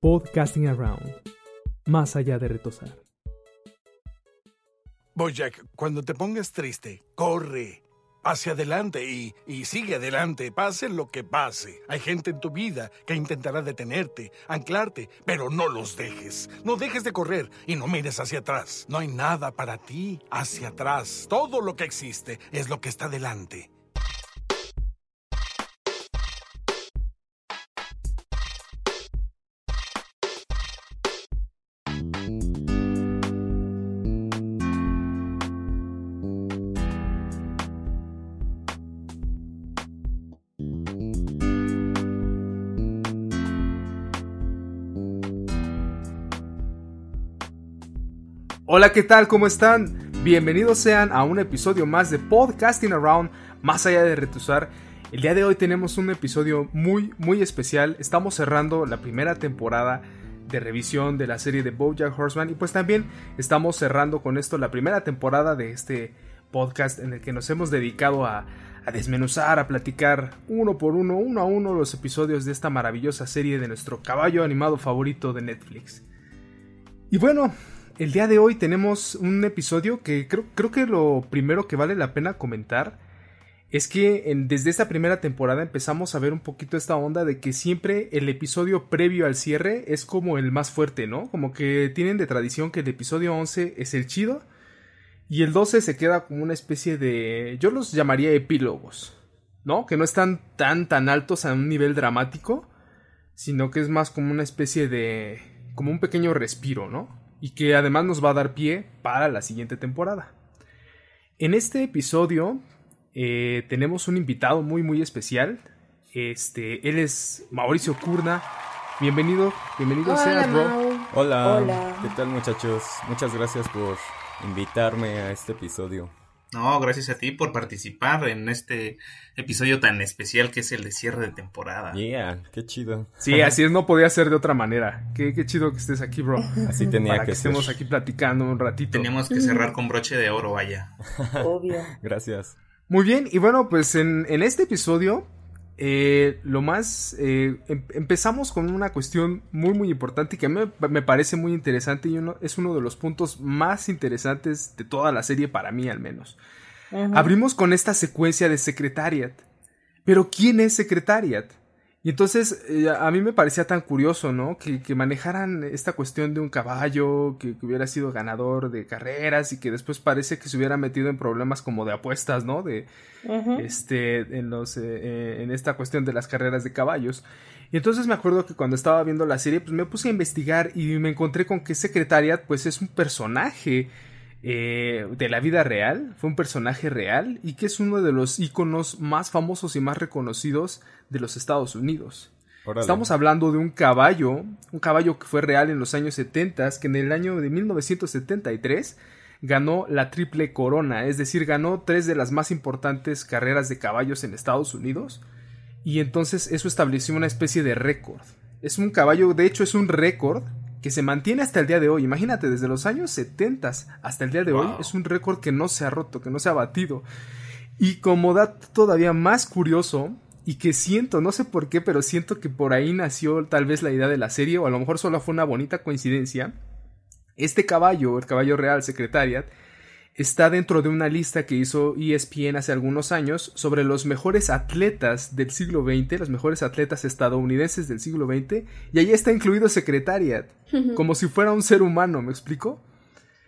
Podcasting Around, más allá de retosar. Bojack, cuando te pongas triste, corre hacia adelante y, y, sigue adelante, pase lo que pase. Hay gente en tu vida que intentará detenerte, anclarte, pero no los dejes. No dejes de correr y no mires hacia atrás. No hay nada para ti hacia atrás. Todo lo que existe es lo que está delante. Hola, ¿qué tal? ¿Cómo están? Bienvenidos sean a un episodio más de Podcasting Around, más allá de retusar. El día de hoy tenemos un episodio muy, muy especial. Estamos cerrando la primera temporada de revisión de la serie de BoJack Horseman y pues también estamos cerrando con esto la primera temporada de este podcast en el que nos hemos dedicado a, a desmenuzar, a platicar uno por uno, uno a uno los episodios de esta maravillosa serie de nuestro caballo animado favorito de Netflix. Y bueno, el día de hoy tenemos un episodio que creo, creo que lo primero que vale la pena comentar es que desde esta primera temporada empezamos a ver un poquito esta onda de que siempre el episodio previo al cierre es como el más fuerte, ¿no? Como que tienen de tradición que el episodio 11 es el chido y el 12 se queda como una especie de... yo los llamaría epílogos, ¿no? Que no están tan tan altos a un nivel dramático, sino que es más como una especie de... como un pequeño respiro, ¿no? Y que además nos va a dar pie para la siguiente temporada. En este episodio eh, tenemos un invitado muy muy especial. Este, él es Mauricio Curna. Bienvenido, bienvenido Hola, sea, bro. Hola. Hola. ¿qué tal muchachos? Muchas gracias por invitarme a este episodio. No, gracias a ti por participar en este episodio tan especial que es el de cierre de temporada. Yeah, qué chido. Sí, así es, no podía ser de otra manera. Qué, qué chido que estés aquí, bro. Así tenía Para que, que ser. estemos aquí platicando un ratito. Teníamos que cerrar con broche de oro, vaya. Obvio. Gracias. Muy bien, y bueno, pues en, en este episodio eh, lo más... eh, em- empezamos con una cuestión muy muy importante que a mí me, parece muy interesante y uno, es uno de los puntos más interesantes de toda la serie para mí al menos. Abrimos con esta secuencia de Secretariat. Pero ¿quién es Secretariat? Y entonces eh, a mí me parecía tan curioso, ¿no? Que, que manejaran esta cuestión de un caballo que, que hubiera sido ganador de carreras y que después parece que se hubiera metido en problemas como de apuestas, ¿no? De, este, en, los, eh, en esta cuestión de las carreras de caballos. Y entonces me acuerdo que cuando estaba viendo la serie, pues me puse a investigar y me encontré con que Secretariat, pues es un personaje eh, de la vida real, fue un personaje real y que es uno de los íconos más famosos y más reconocidos de los Estados Unidos. Órale. Estamos hablando de un caballo, un caballo que fue real en los años 70, que en el año de 1973 ganó la triple corona, es decir, ganó tres de las más importantes carreras de caballos en Estados Unidos, y entonces eso estableció una especie de récord. Es un caballo, de hecho es un récord que se mantiene hasta el día de hoy. Imagínate, desde los años 70 hasta el día de hoy es un récord que no se ha roto, que no se ha batido. Y como dato todavía más curioso, y que siento, no sé por qué, pero siento que por ahí nació tal vez la idea de la serie, o a lo mejor solo fue una bonita coincidencia. Este caballo, el caballo real Secretariat, está dentro de una lista que hizo ESPN hace algunos años sobre los mejores atletas del siglo XX, los mejores atletas estadounidenses del siglo XX, y ahí está incluido Secretariat, como si fuera un ser humano, ¿me explico?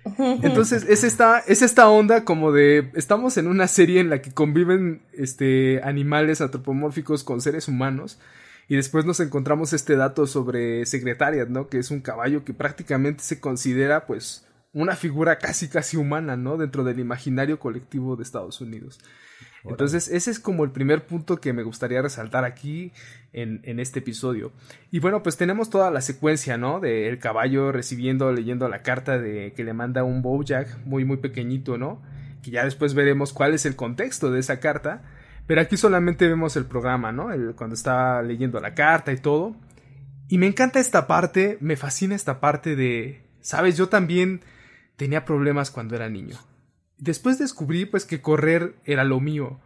Entonces, es esta, es esta onda como de. Estamos en una serie en la que conviven este, animales antropomórficos con seres humanos. Y después nos encontramos este dato sobre Secretariat, ¿no? Que es un caballo que prácticamente se considera, pues, una figura casi, casi humana, ¿no? Dentro del imaginario colectivo de Estados Unidos. Entonces, ese es como el primer punto que me gustaría resaltar aquí en, en este episodio. Y bueno, pues tenemos toda la secuencia, ¿no? De el caballo recibiendo, leyendo la carta de que le manda un Bojack muy, muy pequeñito, ¿no? Que ya después veremos cuál es el contexto de esa carta. Pero aquí solamente vemos el programa, ¿no? El, cuando está leyendo la carta y todo. Y me encanta esta parte, me fascina esta parte de, sabes, yo también tenía problemas cuando era niño. Después descubrí pues que correr era lo mío.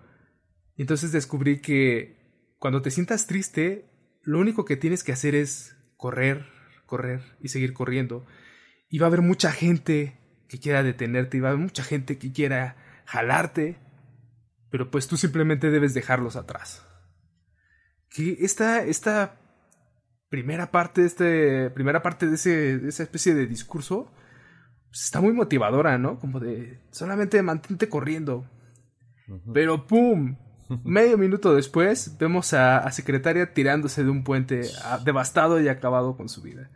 Entonces descubrí que cuando te sientas triste, lo único que tienes que hacer es correr, correr y seguir corriendo. Y va a haber mucha gente que quiera detenerte, y va a haber mucha gente que quiera jalarte, pero pues tú simplemente debes dejarlos atrás. Que esta, esta primera parte, este, primera parte de, ese, de esa especie de discurso pues, está muy motivadora, ¿no? Como de solamente mantente corriendo. Pero ¡pum! Medio minuto después vemos a, Secretaria tirándose de un puente devastado y acabado con su vida.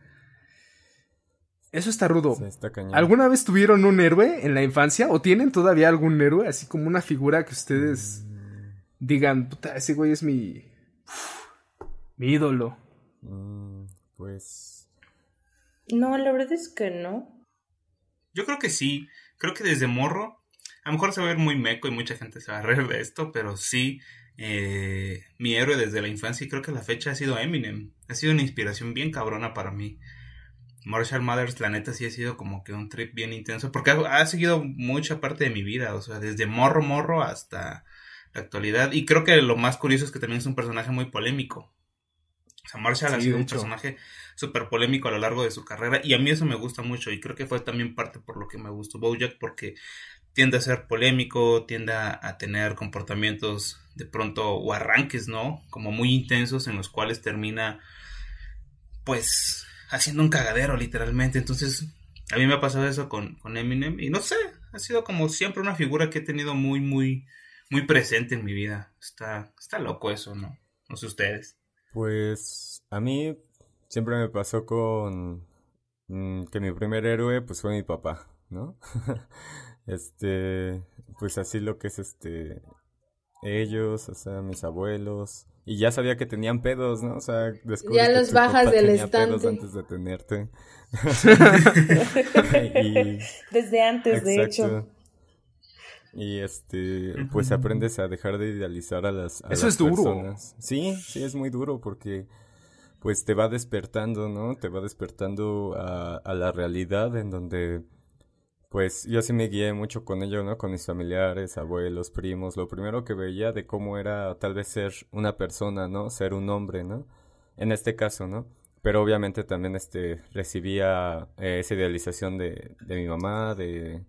Eso está rudo. ¿Alguna vez tuvieron un héroe en la infancia? ¿O tienen todavía algún héroe? Así como una figura que ustedes digan, puta, ese güey es mi. mi ídolo. Mm, pues. No, la verdad es que no. Yo creo que sí. Creo que desde morro. A lo mejor se va a ver muy meco y mucha gente se va a reír de esto, pero sí. Eh, mi héroe desde la infancia y creo que la fecha ha sido Eminem. Ha sido una inspiración bien cabrona para mí. Marshall Mathers, la neta, sí ha sido como que un trip bien intenso, porque ha, seguido mucha parte de mi vida, o sea, desde morro, morro hasta la actualidad. Y creo que lo más curioso es que también es un personaje muy polémico. O sea, Marshall ha sido un personaje súper polémico a lo largo de su carrera, y a mí eso me gusta mucho, y creo que fue también parte por lo que me gustó Bojack, porque tiende a ser polémico, tiende a tener comportamientos de pronto o arranques, ¿no? Como muy intensos en los cuales termina, pues, haciendo un cagadero, literalmente. Entonces, a mí me ha pasado eso con, con Eminem. Y no sé, ha sido como siempre una figura que he tenido muy, muy, muy presente en mi vida. Está, está loco eso, ¿no? No sé ustedes. Pues a mí siempre me pasó con mm, que mi primer héroe pues fue mi papá, ¿no? este, pues así lo que es este ellos, o sea, mis abuelos, y ya sabía que tenían pedos, ¿no? O sea, ya los bajas del estante. antes de tenerte. Desde antes, de hecho. Y este, pues aprendes a dejar de idealizar a las, a Eso es duro. Sí, sí, es muy duro porque pues te va despertando, ¿no? Te va despertando a, a la realidad en donde pues yo sí me guié mucho con ello, ¿no? Con mis familiares, abuelos, primos. Lo primero que veía de cómo era tal vez ser una persona, ¿no? Ser un hombre, ¿no? En este caso, ¿no? Pero obviamente también este recibía eh, esa idealización de, de mi mamá, de,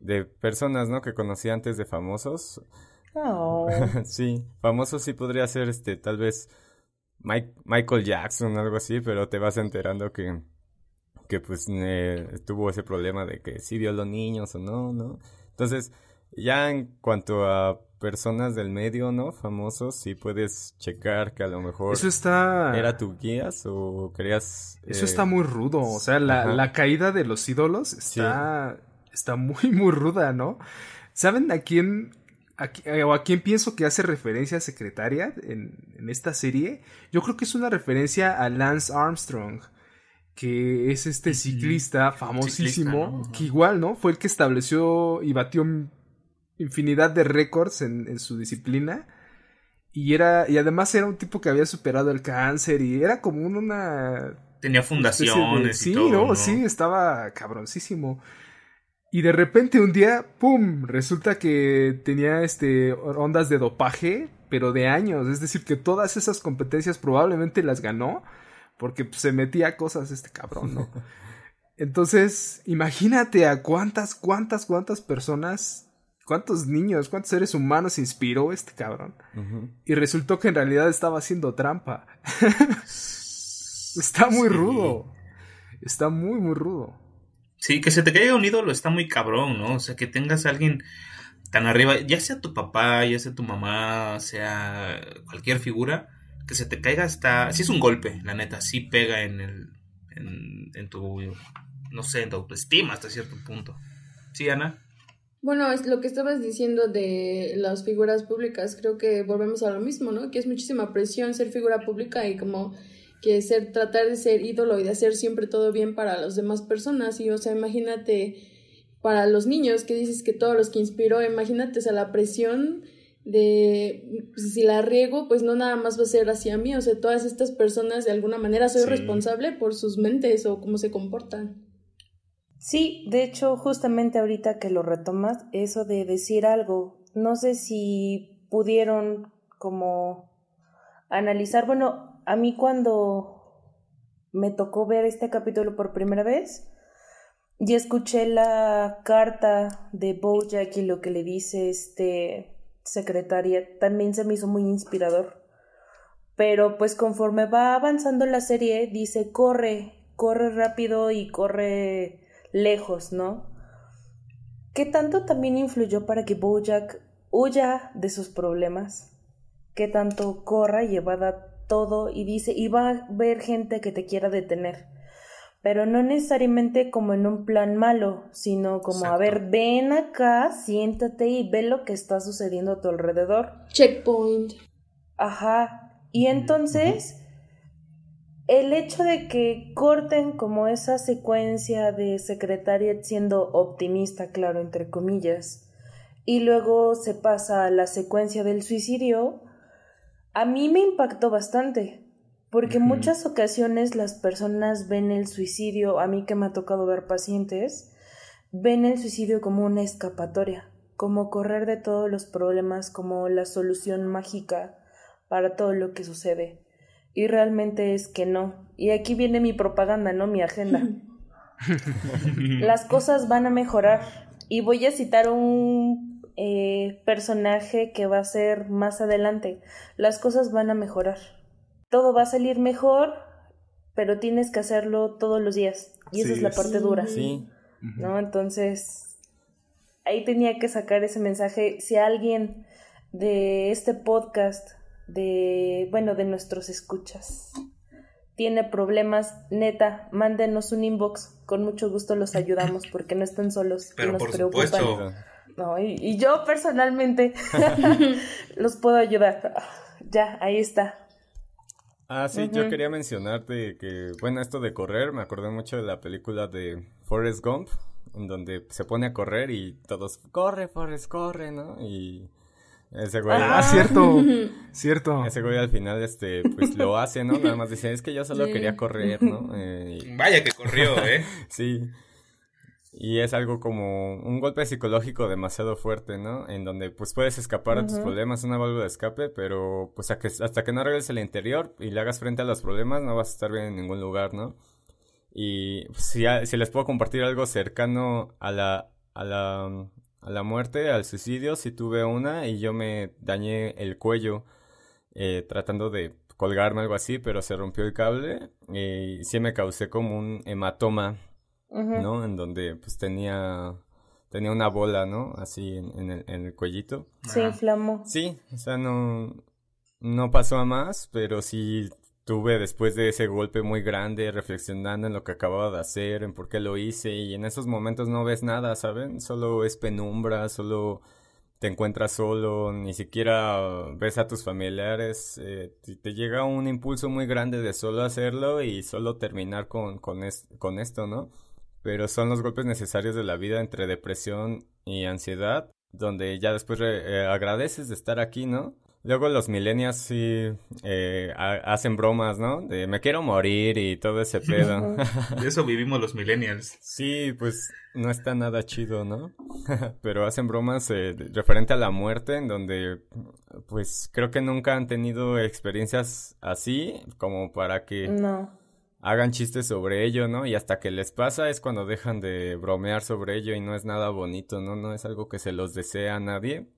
de personas, ¿no? Que conocí antes de famosos. Oh. sí, famosos sí podría ser este, tal vez Mike, Michael Jackson, algo así, pero te vas enterando que que pues tuvo ese problema de que sí vio a los niños o no, ¿no? Entonces, ya en cuanto a personas del medio, ¿no? Famosos, sí puedes checar que a lo mejor Eso está... era tu guías o querías... Eso está eh, muy rudo, o sea, la, caída de los ídolos está, está muy, muy ruda, ¿no? ¿Saben a quién o a quién pienso que hace referencia a Secretaria en, en, esta serie? Yo creo que es una referencia a Lance Armstrong que es este ciclista famosísimo, que igual, ¿no? Fue el que estableció y batió infinidad de récords en, su disciplina. Y era, y además era un tipo que había superado el cáncer y era como una... Tenía fundaciones. sí, ¿no? Sí, estaba cabroncísimo. Y de repente un día, ¡pum! Resulta que tenía este ondas de dopaje, pero de años. Es decir, que todas esas competencias probablemente las ganó porque pues, se metía cosas este cabrón, ¿no? Entonces, imagínate a cuántas, cuántas, cuántas personas, cuántos niños, cuántos seres humanos inspiró este cabrón. Y resultó que en realidad estaba haciendo trampa. está muy rudo. Está muy, muy rudo. Sí, que se te caiga un ídolo está muy cabrón, ¿no? O sea, que tengas a alguien tan arriba, ya sea tu papá, ya sea tu mamá, sea cualquier figura, que se te caiga hasta... Sí es un golpe, la neta, sí pega en el... En, tu... No sé, en tu autoestima hasta cierto punto. ¿Sí, Ana? Bueno, es lo que estabas diciendo de las figuras públicas, creo que volvemos a lo mismo, ¿no? Que es muchísima presión ser figura pública y como que ser, tratar de ser ídolo y de hacer siempre todo bien para las demás personas. Y, o sea, imagínate para los niños que dices que todos los que inspiró, imagínate, o sea, la presión de pues, si la riego, pues no nada más va a ser hacia mí, o sea, todas estas personas de alguna manera soy responsable por sus mentes o cómo se comportan. Sí, de hecho, justamente ahorita que lo retomas, eso de decir algo, no sé si pudieron como analizar, bueno, a mí cuando me tocó ver este capítulo por primera vez, y escuché la carta de Bojack y lo que le dice este secretaria, también se me hizo muy inspirador. Pero pues conforme va avanzando la serie, dice corre, corre rápido y corre lejos, ¿no? ¿Qué tanto también influyó para que Bojack huya de sus problemas? ¿Qué tanto corra llevada todo y dice, y va a ver gente que te quiera detener? Pero no necesariamente como en un plan malo, sino como, a ver, ven acá, siéntate y ve lo que está sucediendo a tu alrededor. Checkpoint. Ajá. Y entonces, el hecho de que corten como esa secuencia de secretaria siendo optimista, claro, entre comillas, y luego se pasa a la secuencia del suicidio, a mí me impactó bastante, porque en muchas ocasiones las personas ven el suicidio, a mí que me ha tocado ver pacientes, ven el suicidio como una escapatoria, como correr de todos los problemas, como la solución mágica para todo lo que sucede y realmente es que no. Y aquí viene mi propaganda, no mi agenda. Las cosas van a mejorar y voy a citar un eh, personaje que va a ser más adelante. Las cosas van a mejorar. Todo va a salir mejor, pero tienes que hacerlo todos los días. Y esa es la parte dura. Sí. ¿No? Entonces, ahí tenía que sacar ese mensaje. Si alguien de este podcast de, bueno, de nuestros escuchas. Tiene problemas, neta, mándenos un inbox, con mucho gusto los ayudamos porque no están solos Pero y nos por preocupan. supuesto. No, y, y yo personalmente los puedo ayudar. Ya, ahí está. Ah, sí, yo quería mencionarte que, bueno, esto de correr, me acordé mucho de la película de Forrest Gump, en donde se pone a correr y todos, corre, Forrest, corre, ¿no? Y ese güey, Ah, cierto, cierto. ese güey al final, este, pues lo hace, ¿no? Nada más dice, es que yo solo Sí. quería correr, ¿no? Eh, y- Vaya que corrió, ¿eh? Sí. Y es algo como un golpe psicológico demasiado fuerte, ¿no? En donde pues puedes escapar a tus problemas, una válvula de escape, pero pues que- hasta que no arregles el interior y le hagas frente a los problemas no vas a estar bien en ningún lugar, ¿no? Y pues, si, a- si les puedo compartir algo cercano a la, a la, a la muerte, al suicidio, si tuve una y yo me dañé el cuello eh, tratando de colgarme algo así, pero se rompió el cable y sí me causé como un hematoma ¿no? En donde pues tenía tenía una bola, ¿no? Así en, en el, en el cuellito. Se inflamó. Sí, o sea, no no pasó a más, pero sí tuve después de ese golpe muy grande reflexionando en lo que acababa de hacer, en por qué lo hice y en esos momentos no ves nada, ¿saben? Solo es penumbra, solo te encuentras solo, ni siquiera ves a tus familiares, eh, te, te llega un impulso muy grande de solo hacerlo y solo terminar con, con, es- con esto, ¿no? Pero son los golpes necesarios de la vida entre depresión y ansiedad, donde ya después re- eh, agradeces de estar aquí, ¿no? Luego los millennials sí eh, ha- hacen bromas, ¿no? De me quiero morir y todo ese pedo. De eso vivimos los millennials. Sí, pues no está nada chido, ¿no? Pero hacen bromas eh, referente a la muerte, en donde pues creo que nunca han tenido experiencias así como para que No. Hagan chistes sobre ello, ¿no? Y hasta que les pasa es cuando dejan de bromear sobre ello y no es nada bonito, ¿no? No es algo que se los desea a nadie.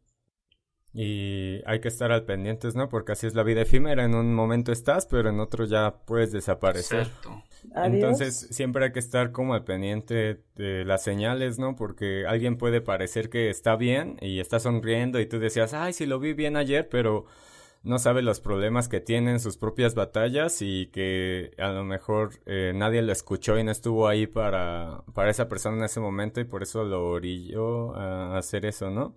Y hay que estar al pendientes, ¿no? Porque así es la vida efímera. En un momento estás, pero en otro ya puedes desaparecer. Exacto. Adiós. Entonces, siempre hay que estar como al pendiente de las señales, ¿no? Porque alguien puede parecer que está bien y está sonriendo y tú decías, ay, sí lo vi bien ayer, pero no sabe los problemas que tienen, sus propias batallas y que a lo mejor eh, nadie lo escuchó y no estuvo ahí para, para esa persona en ese momento y por eso lo orilló a hacer eso, ¿no?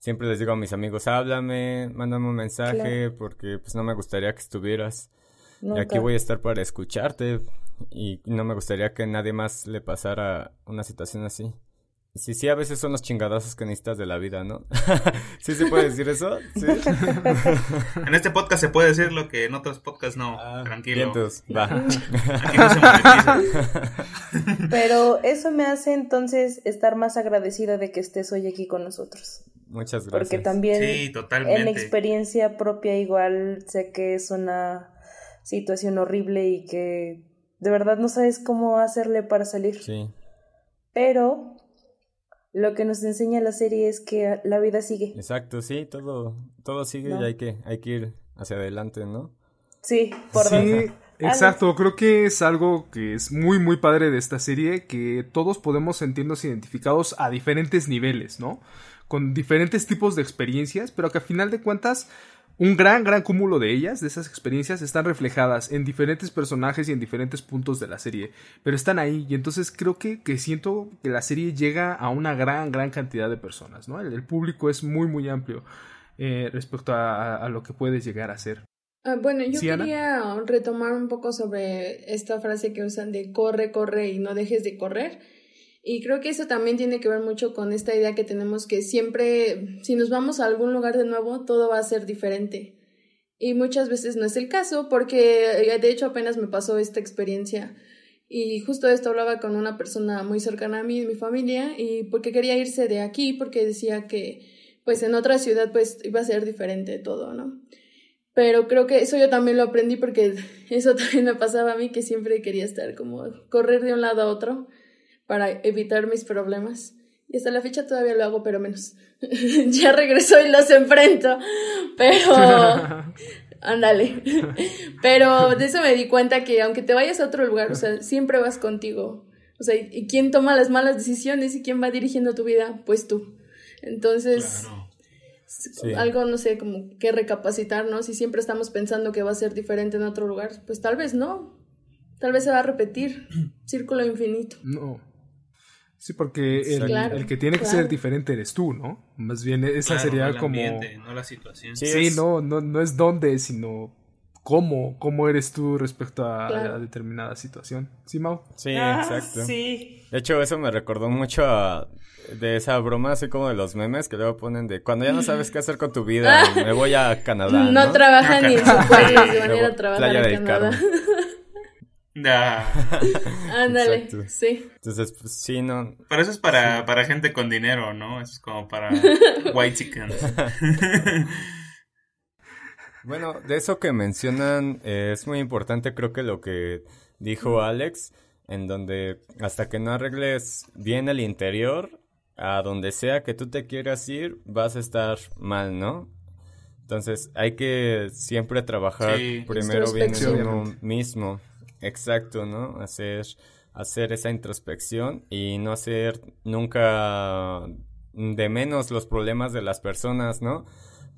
Siempre les digo a mis amigos, háblame, mándame un mensaje porque pues no me gustaría que estuvieras. Y aquí voy a estar para escucharte y no me gustaría que nadie más le pasara una situación así. Sí, sí, a veces son los chingadazos que necesitas de la vida, ¿no? ¿Sí se puede decir eso? ¿Sí? en este podcast se puede decir lo que en otros podcasts no. Ah, tranquilo. va. Aquí no se. Pero eso me hace entonces estar más agradecida de que estés hoy aquí con nosotros. Muchas gracias. Porque también sí, totalmente. en experiencia propia igual sé que es una situación horrible y que de verdad no sabes cómo hacerle para salir. Sí. Pero lo que nos enseña la serie es que la vida sigue. Exacto, sí, todo, todo sigue y hay que, hay que ir hacia adelante, ¿no? Sí, por Sí, exacto, creo que es algo que es muy, muy padre de esta serie, que todos podemos sentirnos identificados a diferentes niveles, ¿no? Con diferentes tipos de experiencias, pero que a final de cuentas un gran, gran cúmulo de ellas, de esas experiencias, están reflejadas en diferentes personajes y en diferentes puntos de la serie, pero están ahí y entonces creo que, que siento que la serie llega a una gran, gran cantidad de personas, ¿no? El, público es muy, muy amplio eh, respecto a, lo que puede llegar a ser. Ah, bueno, yo quería retomar un poco sobre esta frase que usan de corre, corre y no dejes de correr. Y creo que eso también tiene que ver mucho con esta idea que tenemos que siempre, si nos vamos a algún lugar de nuevo, todo va a ser diferente. Y muchas veces no es el caso, porque de hecho apenas me pasó esta experiencia. Y justo esto hablaba con una persona muy cercana a mí, de mi familia, y porque quería irse de aquí, porque decía que pues en otra ciudad pues iba a ser diferente todo, ¿no? Pero creo que eso yo también lo aprendí porque eso también me pasaba a mí, que siempre quería estar como correr de un lado a otro para evitar mis problemas. Y hasta la fecha todavía lo hago, pero menos. ya regreso y los enfrento. Pero... Ándale. pero de eso me di cuenta que aunque te vayas a otro lugar, o sea, siempre vas contigo. O sea, ¿y quién toma las malas decisiones y quién va dirigiendo tu vida? Pues tú. Entonces, algo, no sé, como que recapacitar, ¿no? Si siempre estamos pensando que va a ser diferente en otro lugar, pues tal vez no. Tal vez se va a repetir. Círculo infinito. No. Sí, porque el, que tiene que ser diferente eres tú, ¿no? Más bien esa sería como... no la situación. Sí, no, no, no es dónde, sino cómo, cómo eres tú respecto a, determinada situación. ¿Sí, Mau? Sí, ah, exacto. Sí. De hecho, eso me recordó mucho a, de esa broma, así como de los memes que luego ponen de cuando ya no sabes qué hacer con tu vida, me voy a Canadá. No, no trabajan ni en su país, de manera a trabajar en Canadá. Ándale, sí. Entonces, pues, sí, no. Pero eso es para, para gente con dinero, ¿no? Eso es como para white chickens. bueno, de eso que mencionan eh, es muy importante, creo que lo que dijo Alex, en donde hasta que no arregles bien el interior, a donde sea que tú te quieras ir, vas a estar mal, ¿no? Entonces hay que siempre trabajar primero bien en uno mismo. Exacto, ¿no? Hacer, hacer esa introspección y no hacer nunca de menos los problemas de las personas, ¿no?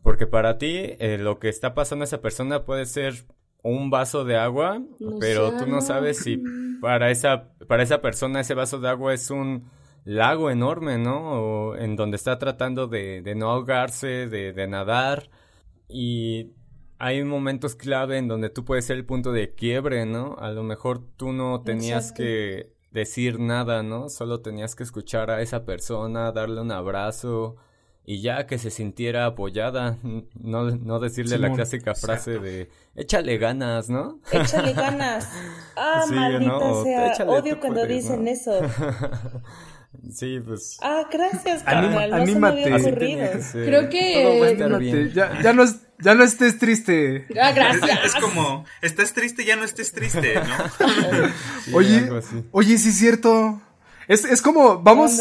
Porque para ti eh, lo que está pasando a esa persona puede ser un vaso de agua, pero tú no sabes si para esa, para esa persona ese vaso de agua es un lago enorme, ¿no? O en donde está tratando de, de no ahogarse, de, de nadar. Y hay momentos clave en donde tú puedes ser el punto de quiebre, ¿no? A lo mejor tú no tenías que decir nada, ¿no? Solo tenías que escuchar a esa persona, darle un abrazo y ya que se sintiera apoyada, no, no decirle la clásica frase de échale ganas, ¿no? Échale ganas. Ah, maldita sea, odio cuando dicen eso. Sí, pues. Ah, gracias, carnal. anímate. Creo que. Ya, ya, no, ya no estés triste. Ah, gracias. Es, como, estás triste, ya no estés triste, ¿no? oye, oye, sí es cierto. Es, es como, vamos,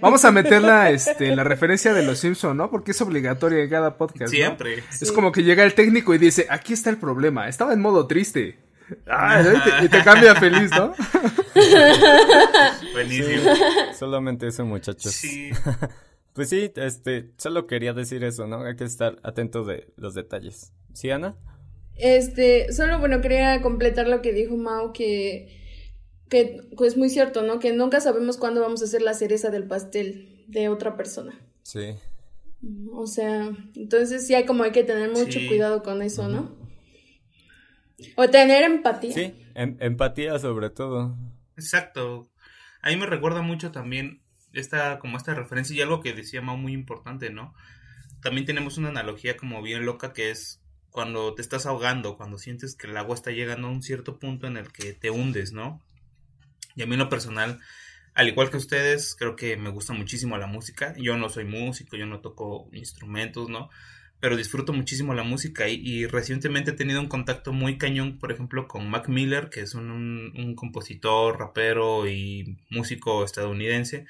vamos a meter la, este, la referencia de los Simpson, ¿no? Porque es obligatoria en cada podcast. Siempre. Es como que llega el técnico y dice, aquí está el problema, estaba en modo triste. Ah, y, te, cambia feliz, ¿no? Buenísimo. solamente eso, muchachos. Sí. pues sí, este, solo quería decir eso, ¿no? Hay que estar atento de los detalles. ¿Sí, Ana? Este, solo bueno, quería completar lo que dijo Mau, que, que pues muy cierto, ¿no? Que nunca sabemos cuándo vamos a hacer la cereza del pastel de otra persona. Sí. O sea, entonces sí hay como hay que tener mucho cuidado con eso, ¿no? O tener empatía. Sí, em, empatía sobre todo. Exacto. A mí me recuerda mucho también esta, como esta referencia y algo que decía Mau muy importante, ¿no? También tenemos una analogía como bien loca que es cuando te estás ahogando, cuando sientes que el agua está llegando a un cierto punto en el que te hundes, ¿no? Y a mí en lo personal, al igual que ustedes, creo que me gusta muchísimo la música. Yo no soy músico, yo no toco instrumentos, ¿no? Pero disfruto muchísimo la música y, recientemente he tenido un contacto muy cañón, por ejemplo, con Mac Miller, que es un, un compositor, rapero y músico estadounidense,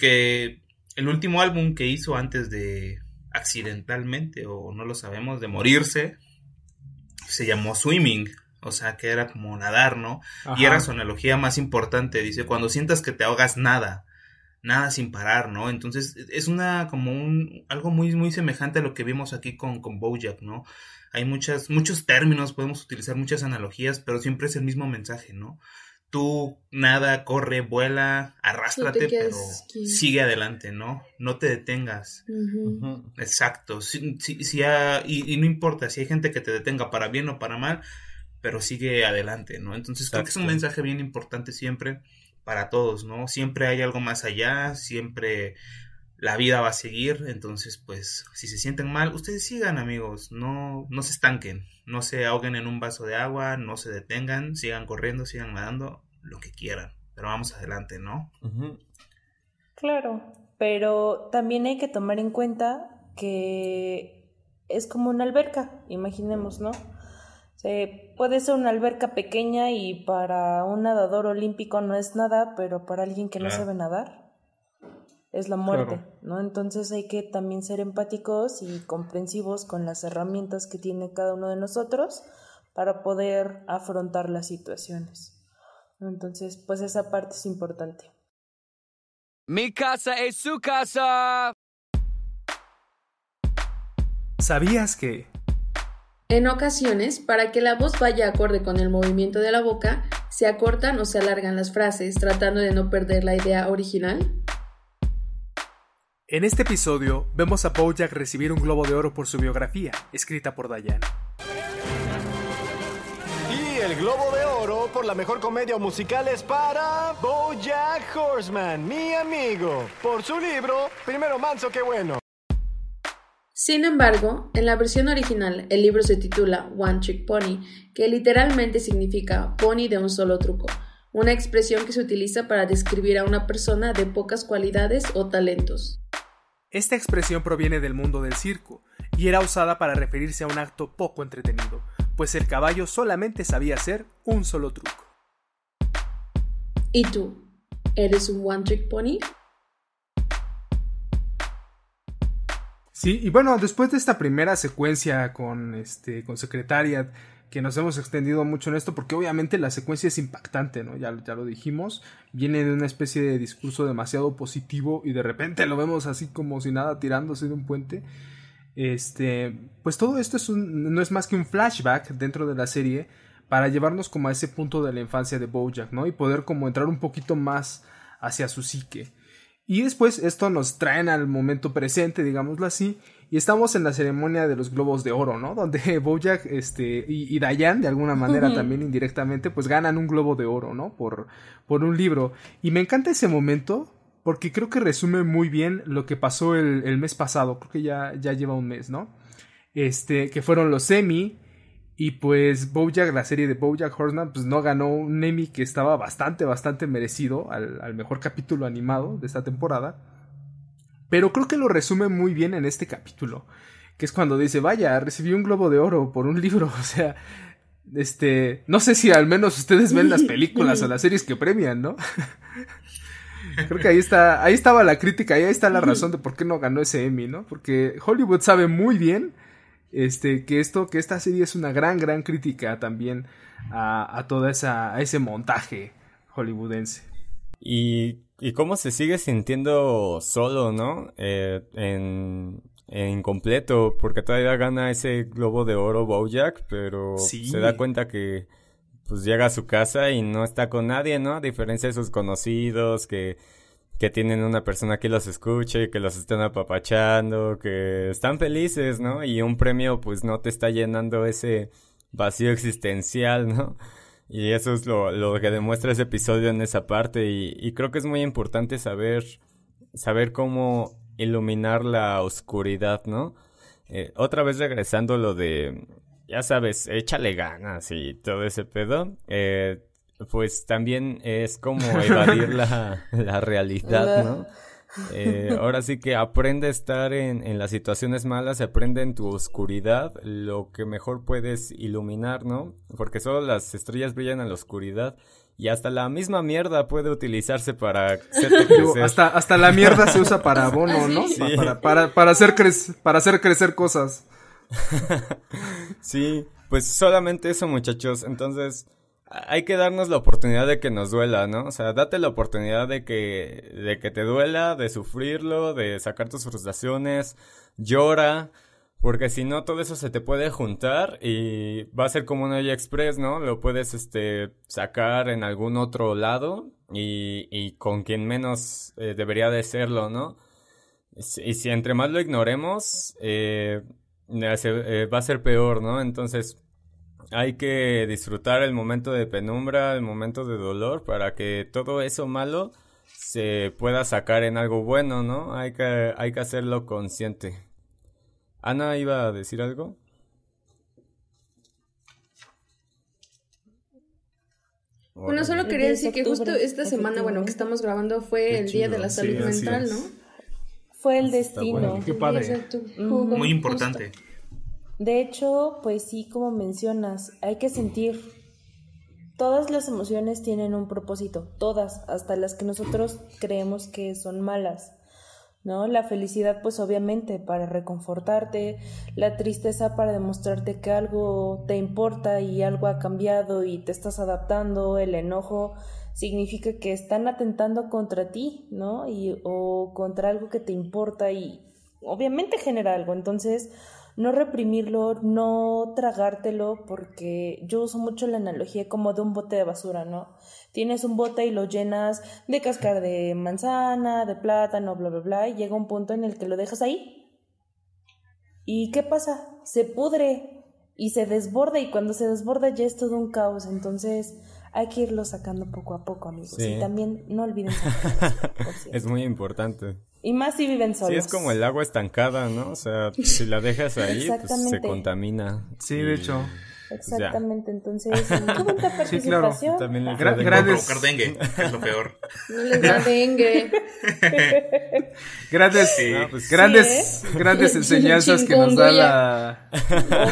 que el último álbum que hizo antes de accidentalmente, o no lo sabemos, de morirse, se llamó Swimming, o sea, que era como nadar, ¿no? Y era su analogía más importante, dice, cuando sientas que te ahogas nada, nada sin parar, ¿no? Entonces, es una, como un, algo muy, muy semejante a lo que vimos aquí con, con Bojack, ¿no? Hay muchas, muchos términos, podemos utilizar muchas analogías, pero siempre es el mismo mensaje, ¿no? Tú nada, corre, vuela, arrástrate, pero sigue adelante, ¿no? No te detengas. Exacto. Si, si, y, y, no importa si hay gente que te detenga para bien o para mal, pero sigue adelante, ¿no? Entonces creo que es un mensaje bien importante siempre para todos, ¿no? Siempre hay algo más allá, siempre la vida va a seguir, entonces pues si se sienten mal, ustedes sigan amigos, no, no se estanquen, no se ahoguen en un vaso de agua, no se detengan, sigan corriendo, sigan nadando, lo que quieran, pero vamos adelante, ¿no? Claro, pero también hay que tomar en cuenta que es como una alberca, imaginemos, ¿no? puede ser una alberca pequeña y para un nadador olímpico no es nada, pero para alguien que no sabe nadar es la muerte, ¿no? Entonces hay que también ser empáticos y comprensivos con las herramientas que tiene cada uno de nosotros para poder afrontar las situaciones. Entonces, pues esa parte es importante. Mi casa es su casa. ¿Sabías que en ocasiones, para que la voz vaya acorde con el movimiento de la boca, se acortan o se alargan las frases, tratando de no perder la idea original. En este episodio vemos a Bojack recibir un globo de oro por su biografía, escrita por Diane. Y el globo de oro por la mejor comedia musical es para Bojack Horseman, mi amigo, por su libro Primero Manso que Bueno. Sin embargo, en la versión original el libro se titula One Trick Pony, que literalmente significa pony de un solo truco, una expresión que se utiliza para describir a una persona de pocas cualidades o talentos. Esta expresión proviene del mundo del circo y era usada para referirse a un acto poco entretenido, pues el caballo solamente sabía hacer un solo truco. ¿Y tú? ¿Eres un One Trick Pony? Sí, y bueno, después de esta primera secuencia con este con Secretariat, que nos hemos extendido mucho en esto, porque obviamente la secuencia es impactante, ¿no? Ya, ya lo dijimos, viene de una especie de discurso demasiado positivo y de repente lo vemos así como si nada tirándose de un puente. Este, pues todo esto es no es más que un flashback dentro de la serie para llevarnos como a ese punto de la infancia de Bojack, ¿no? Y poder como entrar un poquito más hacia su psique. Y después esto nos traen al momento presente, digámoslo así, y estamos en la ceremonia de los globos de oro, ¿no? Donde Bojack este, y, Dayan, de alguna manera también indirectamente, pues ganan un globo de oro, ¿no? Por, por un libro. Y me encanta ese momento porque creo que resume muy bien lo que pasó el, el mes pasado, creo que ya, ya lleva un mes, ¿no? Este, que fueron los semi, y pues Bojack, la serie de Bojack Horseman, pues no ganó un Emmy que estaba bastante, bastante merecido al, mejor capítulo animado de esta temporada. Pero creo que lo resume muy bien en este capítulo. Que es cuando dice, vaya, recibí un globo de oro por un libro. O sea, este, no sé si al menos ustedes ven las películas o las series que premian, ¿no? Creo que ahí está, ahí estaba la crítica ahí está la razón de por qué no ganó ese Emmy, ¿no? Porque Hollywood sabe muy bien este, que esto, que esta serie es una gran, gran crítica también a, a toda esa, a ese montaje hollywoodense. Y, y cómo se sigue sintiendo solo, ¿no? Eh, en, en completo, porque todavía gana ese globo de oro Bojack, pero se da cuenta que pues llega a su casa y no está con nadie, ¿no? A diferencia de sus conocidos que que tienen una persona que los escuche, que los estén apapachando, que están felices, ¿no? Y un premio pues no te está llenando ese vacío existencial, ¿no? Y eso es lo, lo que demuestra ese episodio en esa parte y, y creo que es muy importante saber saber cómo iluminar la oscuridad, ¿no? Eh, otra vez regresando lo de, ya sabes, échale ganas y todo ese pedo. Eh, pues también es como evadir la, la realidad, ¿no? Eh, ahora sí que aprende a estar en, en las situaciones malas, aprende en tu oscuridad lo que mejor puedes iluminar, ¿no? Porque solo las estrellas brillan en la oscuridad y hasta la misma mierda puede utilizarse para. Hasta, hasta la mierda se usa para abono, ¿no? Sí. Para, para, para, hacer para hacer crecer cosas. Sí, pues solamente eso, muchachos. Entonces, hay que darnos la oportunidad de que nos duela, ¿no? O sea, date la oportunidad de que, de que te duela, de sufrirlo, de sacar tus frustraciones, llora, porque si no, todo eso se te puede juntar y va a ser como un olla express, ¿no? Lo puedes, este, sacar en algún otro lado y, y con quien menos eh, debería de serlo, ¿no? Y si entre más lo ignoremos, eh, eh, va a ser peor, ¿no? Entonces, hay que disfrutar el momento de penumbra, el momento de dolor, para que todo eso malo se pueda sacar en algo bueno, ¿no? Hay que, hay que hacerlo consciente. Ana iba a decir algo. Bueno, solo quería 10 de decir que justo esta semana, bueno, que estamos grabando fue Qué el Día de la Salud Mental. ¿no? Fue el Está destino. bueno. Qué padre. Ujú. Justo. De hecho, pues sí, como mencionas, hay que sentir. Todas las emociones tienen un propósito, todas, hasta las que nosotros creemos que son malas. ¿No? La felicidad, pues obviamente, para reconfortarte, la tristeza para demostrarte que algo te importa y algo ha cambiado y te estás adaptando, el enojo significa que están atentando contra ti, ¿no? Y, o contra algo que te importa y obviamente genera algo. Entonces, no reprimirlo, no tragártelo, porque yo uso mucho la analogía como de un bote de basura, ¿no? Tienes un bote y lo llenas de cáscara de manzana, de plátano, bla, bla, bla, y llega un punto en el que lo dejas ahí. ¿Y qué pasa? Se pudre y se desborda, y cuando se desborda ya es todo un caos. Entonces, hay que irlo sacando poco a poco, amigos. Sí. Y también no olviden sacarlos. Es muy importante. Y más si viven solos. Sí, es como el agua estancada, ¿no? O sea, si la dejas ahí, pues se contamina. Sí, de hecho. pues. Exactamente, entonces, qué bonita participación. Sí, claro. También les Gra- Por Grandes- provocar dengue, es lo peor. No les da dengue. Grandes, Sí. Ah, pues, grandes, grandes enseñanzas que nos da la.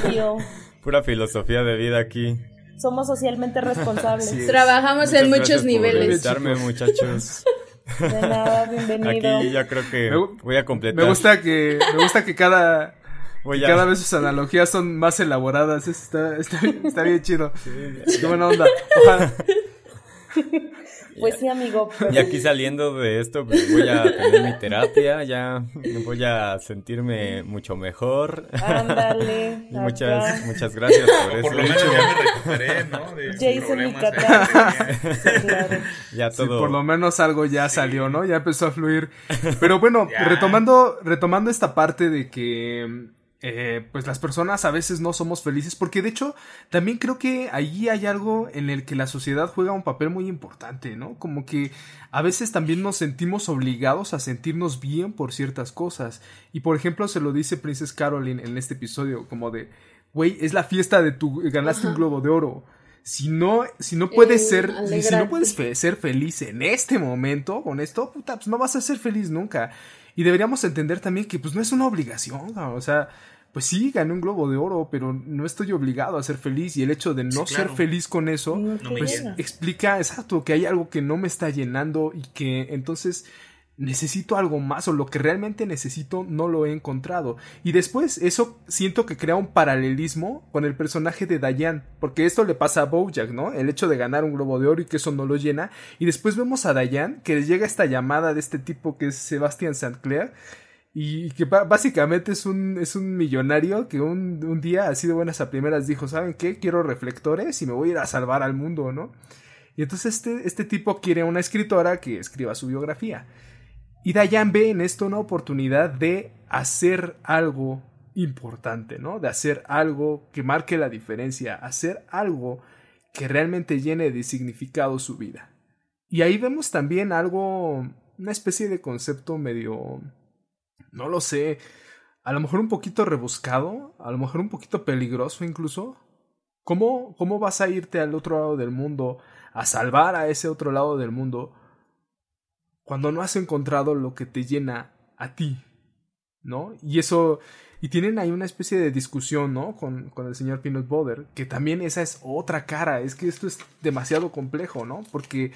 Obvio. Pura filosofía de vida aquí. Somos socialmente responsables. Sí. Trabajamos en Muchas muchos gracias por niveles. invitarme, muchachos. De nada, bienvenido. Aquí ya creo que Me voy a completar. Me gusta que, me gusta que cada, Voy que cada vez sus analogías son más elaboradas. Está, está, bien- está bien chido. Qué buena onda. Ojalá. Pues sí, amigo. Y aquí saliendo de esto, pues voy a tener mi terapia, ya voy a sentirme mucho mejor. Ándale. Y muchas, acá. muchas gracias por eso. Por lo menos ya me recuperé, ¿no? De Ya hice mi. Claro. Ya Sí, todo. por lo menos algo ya salió, ¿no? Ya empezó a fluir. Pero bueno, Ya. retomando, retomando esta parte de que eh, pues las personas a veces no somos felices, porque de hecho también creo que allí hay algo en el que la sociedad juega un papel muy importante, ¿no? Como que a veces también nos sentimos obligados a sentirnos bien por ciertas cosas. Y por ejemplo se lo dice Princess Caroline en este episodio, como de, güey, es la fiesta de tu, ganaste un globo de oro. Si no, si no puedes Eh, ser, si no puedes fe- ser feliz en este momento, con esto, puta, pues no vas a ser feliz nunca. Y deberíamos entender también que pues no es una obligación, o sea, pues sí, gané un globo de oro, pero no estoy obligado a ser feliz y el hecho de no Sí, ser feliz con eso, No pues explica, exacto, que hay algo que no me está llenando y que entonces necesito algo más o lo que realmente necesito no lo he encontrado. Y después eso siento que crea un paralelismo con el personaje de Diane, porque esto le pasa a Bojack, ¿no? El hecho de ganar un globo de oro y que eso no lo llena. Y después vemos a Diane que le llega esta llamada de este tipo que es Sebastian St. Clair. Y que básicamente es un, es un millonario que un, un día, así de buenas a primeras, dijo, ¿saben qué? Quiero reflectores y me voy a ir a salvar al mundo, ¿no? Y entonces este, este tipo quiere una escritora que escriba su biografía. Y Dayan ve en esto una oportunidad de hacer algo importante, ¿no? De hacer algo que marque la diferencia, hacer algo que realmente llene de significado su vida. Y ahí vemos también algo una especie de concepto medio, no lo sé, a lo mejor un poquito rebuscado, a lo mejor un poquito peligroso incluso. ¿Cómo, cómo vas a irte al otro lado del mundo, a salvar a ese otro lado del mundo, cuando no has encontrado lo que te llena a ti? ¿No? Y eso, y tienen ahí una especie de discusión, ¿no? Con, con el señor Peanut Butter, que también esa es otra cara, es que esto es demasiado complejo, ¿no? Porque,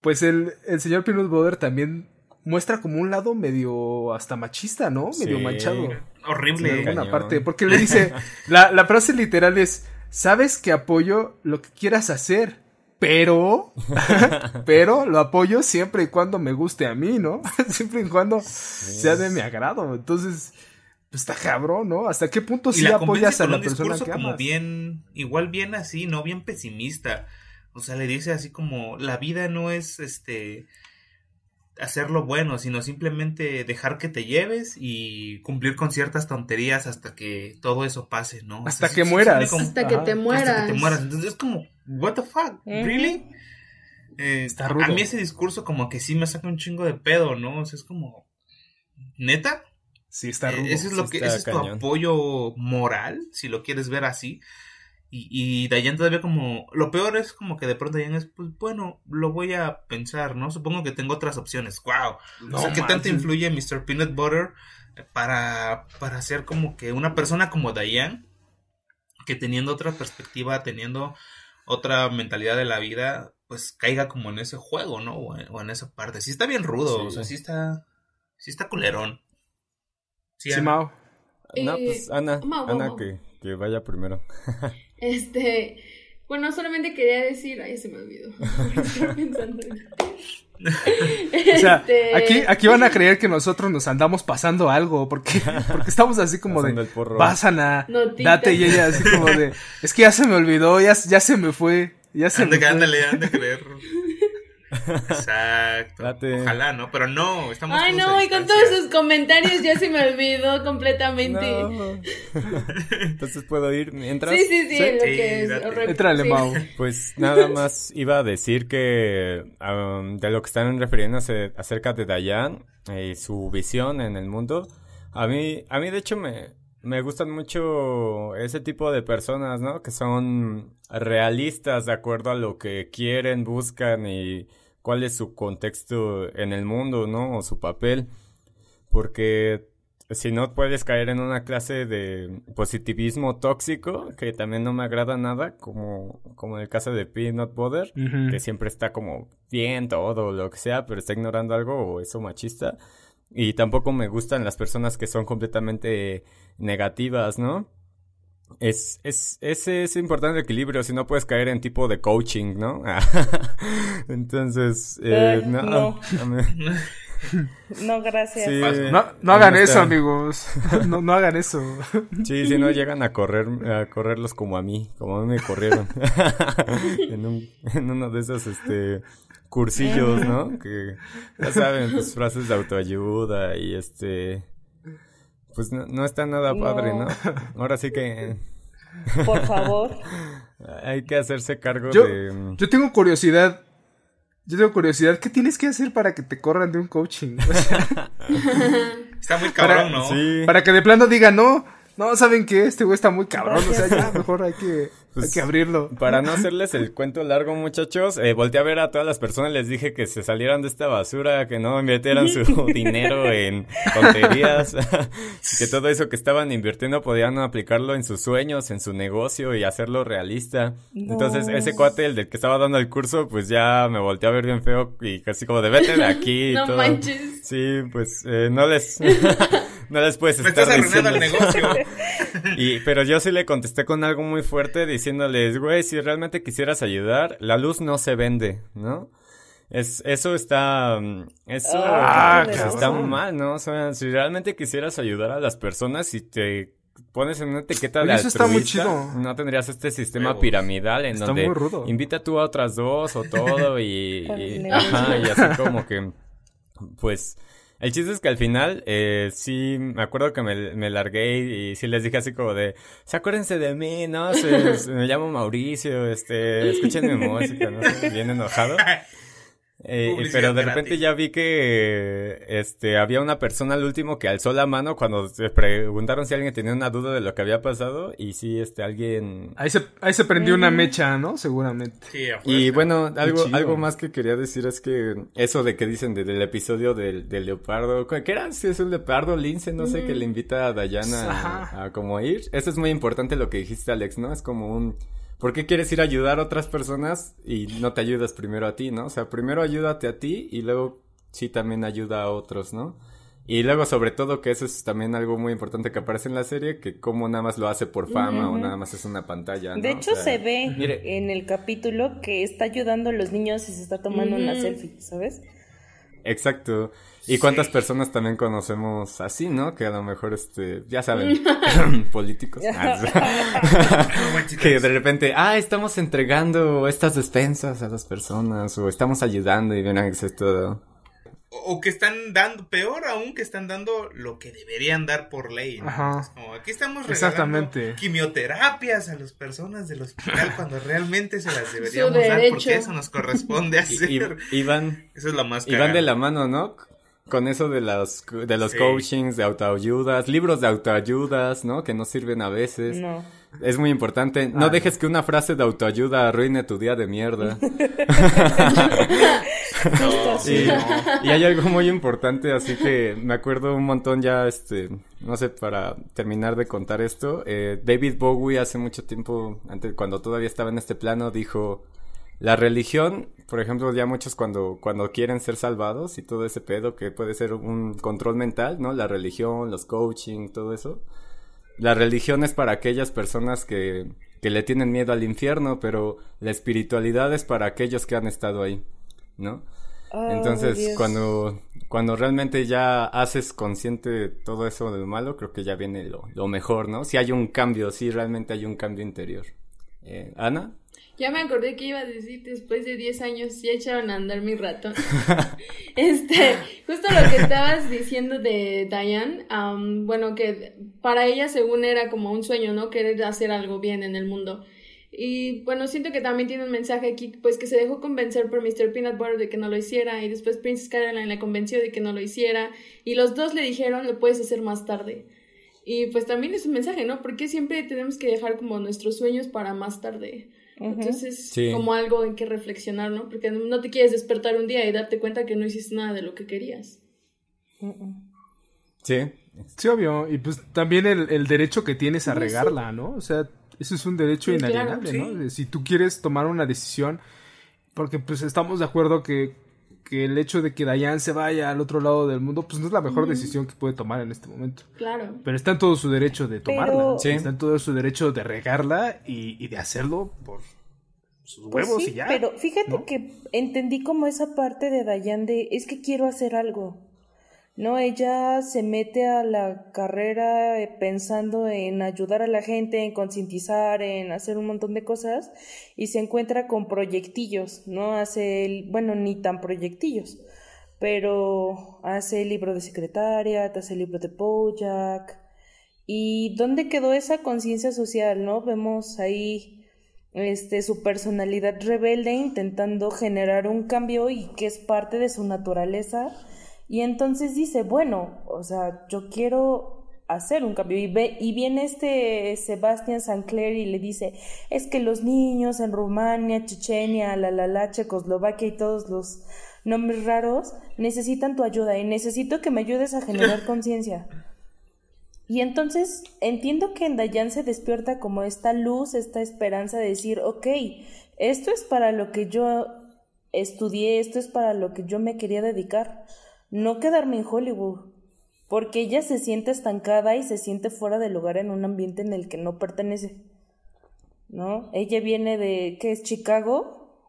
pues el, el señor Peanut Butter también muestra como un lado medio hasta machista, ¿no? Medio Sí. manchado. Horrible. En alguna Cañón. parte, porque le dice, la, la frase literal es, sabes que apoyo lo que quieras hacer, pero, pero lo apoyo siempre y cuando me guste a mí, ¿no? siempre y cuando sea de mi agrado. Entonces, pues está cabrón, ¿no? ¿Hasta qué punto sí la apoyas a la un persona que como amas? bien, igual bien así, no bien pesimista. O sea, le dice así como la vida no es este hacerlo bueno, sino simplemente dejar que te lleves y cumplir con ciertas tonterías hasta que todo eso pase, ¿no? O Hasta sea, que sí- sí mueras. como- Hasta que te mueras. hasta que te mueras. Entonces es como, what the fuck, really? Eh, Está a rudo. mí ese discurso como que sí me saca un chingo de pedo, ¿no? O sea, es como, ¿neta? Sí, está Eh, rudo. Ese es lo sí que está ese es tu apoyo moral, si lo quieres ver así. Y, y Dayan todavía como, lo peor es como que de pronto Dayan es, pues bueno, lo voy a pensar, ¿no? Supongo que tengo otras opciones. Wow. No o sea, ¿qué tanto influye Mr. Peanut Butter para, para ser como que una persona como Dayan, que teniendo otra perspectiva, teniendo otra mentalidad de la vida, pues caiga como en ese juego, ¿no? O en, o en esa parte. Sí está bien rudo, Sí. o sea, sí está, sí está culerón. Sí. Mao. No, Eh, pues Ana, Mau, Ana Mau. que, que vaya primero. Este, bueno, solamente quería decir, ay, se me olvidó. Pensando en- O sea, Este, aquí, aquí van a creer que nosotros nos andamos pasando algo, porque, porque estamos así como Pasando de, el porro. Ana, Notitas. date y ella así como de, es que ya se me olvidó, ya, ya se me fue, ya se me fue. ándale, a creer. Exacto. Date. Ojalá, ¿no? Pero no, estamos Ay, todos a no, y con todos sus comentarios ya se me olvidó completamente. No. Entonces puedo ir mientras. Sí, sí, sí, lo Sí, que es. Entrale, Sí. Mau. Pues nada más iba a decir que um, de lo que están refiriéndose acerca de Dayan y su visión en el mundo, a mí, a mí de hecho me, me gustan mucho ese tipo de personas, ¿no? Que son realistas de acuerdo a lo que quieren, buscan y cuál es su contexto en el mundo, ¿no? O su papel. Porque si no puedes caer en una clase de positivismo tóxico, que también no me agrada nada, como, como en el caso de Peanut Butter, Ujú. que siempre está como bien todo, lo que sea, pero está ignorando algo o eso machista. Y tampoco me gustan las personas que son completamente negativas, ¿no? Es, es, ese es importante el equilibrio, si no puedes caer en tipo de coaching, ¿no? Entonces, eh, no. no. No, gracias. Sí, No, no hagan eso, amigos. No, no hagan eso. Sí, si no llegan a correr, a correrlos como a mí, como a mí me corrieron. en, un, en uno de esos, este, cursillos, ¿no? Que, ya saben, pues frases de autoayuda y este, pues no, no está nada padre, ¿no? No. Ahora sí que Por favor. hay que hacerse cargo Yo, de... yo tengo curiosidad. Yo tengo curiosidad. ¿Qué tienes que hacer para que te corran de un coaching? O sea, Está muy Para- cabrón, ¿no? Sí, para que de plano digan, no, no, ¿saben qué? Este güey está muy cabrón. O sea, ya, mejor hay que, Pues, hay que abrirlo. Para no hacerles el cuento largo, muchachos, eh, volteé a ver a todas las personas, les dije que se salieran de esta basura, que no invirtieran su dinero en tonterías, que todo eso que estaban invirtiendo podían aplicarlo en sus sueños, en su negocio y hacerlo realista. No. Entonces, ese cuate, el del que estaba dando el curso, pues ya me volteé a ver bien feo y casi como de vete de aquí No todo. manches. Sí, pues eh, no les... no les puedes Me estar estás arruinando el diciendo- negocio. y, pero yo sí le contesté con algo muy fuerte diciéndoles, güey, si realmente quisieras ayudar, la luz no se vende, ¿no? Es, eso está, mm, eso Ah, está cabrón. mal, ¿no? O sea, si realmente quisieras ayudar a las personas y te pones en una etiqueta de Oye, eso está muy altruista, chido. no tendrías este sistema Huevos. piramidal en Está donde muy rudo. invita tú a otras dos o todo y, y- ajá, y así como que, pues, el chiste es que al final, eh, sí, me acuerdo que me, me largué y, sí les dije así como de, "Se acuérdense de mí, ¿no? Se- me llamo Mauricio, este, escuchen mi música, ¿no? Bien enojado. Eh, pero de gratis. repente ya vi que este había una persona al último que alzó la mano cuando se preguntaron si alguien tenía una duda de lo que había pasado y sí este alguien Ahí se, ahí se prendió Mm. una mecha, ¿no? Seguramente. Sí, a y bueno algo algo más que quería decir es que eso de que dicen de- del episodio del, del leopardo ¿qué era? si es un leopardo lince no sé que le invita a Dayana a, a como ir eso es muy importante lo que dijiste Alex no es como un ¿Por qué quieres ir a ayudar a otras personas y no te ayudas primero a ti, no? O sea, primero ayúdate a ti y luego sí también ayuda a otros, ¿no? Y luego sobre todo que eso es también algo muy importante que aparece en la serie, que como nada más lo hace por fama o nada más es una pantalla, ¿no? De O hecho, sea, se ve mire. en el capítulo que está ayudando a los niños y se está tomando una selfie, ¿sabes? Exacto. ¿Y cuántas personas también conocemos así, no? Que a lo mejor, este, ya saben, políticos. Ah, que de repente, ah, estamos entregando estas despensas a las personas o estamos ayudando y ven a todo. O que están dando, peor aún, que están dando lo que deberían dar por ley. ¿no? Ajá. Como, aquí estamos regalando Exactamente. quimioterapias a las personas del hospital cuando realmente se las deberíamos dar porque eso nos corresponde hacer. Y, y- y van, Eso es lo más y van de la mano, ¿no? Con eso de los, de los Sí. coachings, de autoayudas, libros de autoayudas, ¿no? Que no sirven a veces. No. Es muy importante. No dejes que una frase de autoayuda arruine tu día de mierda. Así. Y, y hay algo muy importante, así que me acuerdo un montón ya, este, no sé, para terminar de contar esto, eh, David Bowie hace mucho tiempo, antes, cuando todavía estaba en este plano, dijo, la religión, por ejemplo, ya muchos cuando, cuando quieren ser salvados y todo ese pedo que puede ser un control mental, ¿no? La religión, los coaching, todo eso. La religión es para aquellas personas que, que le tienen miedo al infierno, pero la espiritualidad es para aquellos que han estado ahí, ¿no? Oh, Entonces, Dios. cuando, cuando realmente ya haces consciente todo eso de lo malo, creo que ya viene lo, lo mejor, ¿no? Si hay un cambio, si realmente hay un cambio interior. Eh, Ana, Ya me acordé que iba a decir después de 10 años ya echaron a andar mi ratón. este, justo lo que estabas diciendo de Diane, am, bueno, que para ella según era como un sueño, ¿no? Querer hacer algo bien en el mundo. Y bueno, siento que también tiene un mensaje aquí, pues que se dejó convencer por Mr. Peanut Butter de que no lo hiciera y después Princess Caroline le convenció de que no lo hiciera y los dos le dijeron lo puedes hacer más tarde. Y pues también es un mensaje, ¿no? Porque siempre tenemos que dejar como nuestros sueños para más tarde. Entonces, Sí. como algo en que reflexionar, ¿no? Porque no te quieres despertar un día y darte cuenta que no hiciste nada de lo que querías. Sí, Sí, obvio. Y pues también el, el derecho que tienes a regarla, ¿no? O sea, eso es un derecho Sí, claro, inalienable, sí. ¿no? Si tú quieres tomar una decisión, porque pues estamos de acuerdo que, que el hecho de que Dayan se vaya al otro lado del mundo, pues no es la mejor decisión que puede tomar en este momento. Claro. Pero está en todo su derecho de tomarla. Pero- Sí. Está en todo su derecho de regarla y, y de hacerlo por sus Pues huevos sí, y ya. pero fíjate ¿no? que entendí como esa parte de Dayan de es que quiero hacer algo. No, ella se mete a la carrera eh, pensando en ayudar a la gente, en concientizar, en hacer un montón de cosas y se encuentra con proyectillos, ¿no? Hace, el, bueno, ni tan proyectillos, pero hace el libro de secretaria, hace el libro de Bojack. ¿Y dónde quedó esa conciencia social, no? Vemos ahí este, su personalidad rebelde intentando generar un cambio y que es parte de su naturaleza. Y entonces dice, bueno, o sea, yo quiero hacer un cambio. Y, ve, y viene este Sebastián Sancler y le dice, es que los niños en Rumania, Chechenia, la, la, la, Checoslovaquia y todos los nombres raros necesitan tu ayuda y necesito que me ayudes a generar conciencia. Y entonces entiendo que en Dayan se despierta como esta luz, esta esperanza de decir, ok, esto es para lo que yo estudié, esto es para lo que yo me quería dedicar, no quedarme en Hollywood, porque ella se siente estancada y se siente fuera de lugar en un ambiente en el que no pertenece, ¿no? Ella viene de, ¿qué es? Chicago,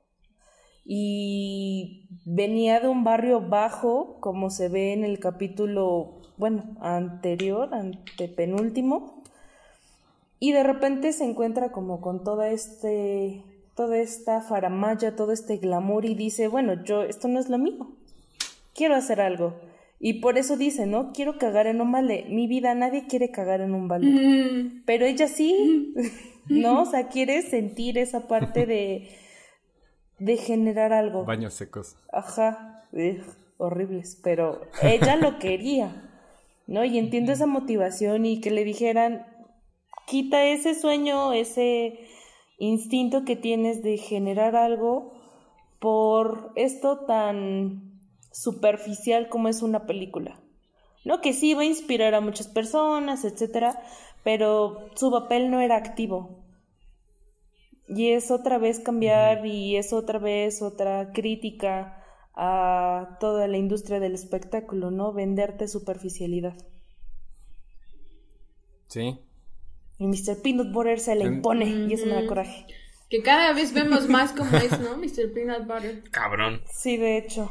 y venía de un barrio bajo, como se ve en el capítulo, bueno, anterior, antepenúltimo, y de repente se encuentra como con toda este, toda esta faramaya, todo este glamour y dice, bueno, yo, esto no es lo mío, quiero hacer algo. Y por eso dice, ¿no? Quiero cagar en un balde. Mi vida, nadie quiere cagar en un balde. Mm, Pero ella sí, ¿no? O sea, quiere sentir esa parte de, de generar algo. Baños secos. Ajá, ugh, horribles, pero ella lo quería, ¿no? Y entiendo esa motivación y que le dijeran, quita ese sueño, ese instinto que tienes de generar algo por esto tan superficial como es una película. ¿No? Que sí va a inspirar a muchas personas, etcétera, pero su papel no era activo. Y es otra vez cambiar y es otra vez otra crítica a toda la industria del espectáculo, ¿no? Venderte superficialidad. Sí. Y Mr. Peanut Butter se le impone y eso me da coraje. Que cada vez vemos más como es, ¿no? Mr. Peanut Butter. Cabrón. Sí, de hecho.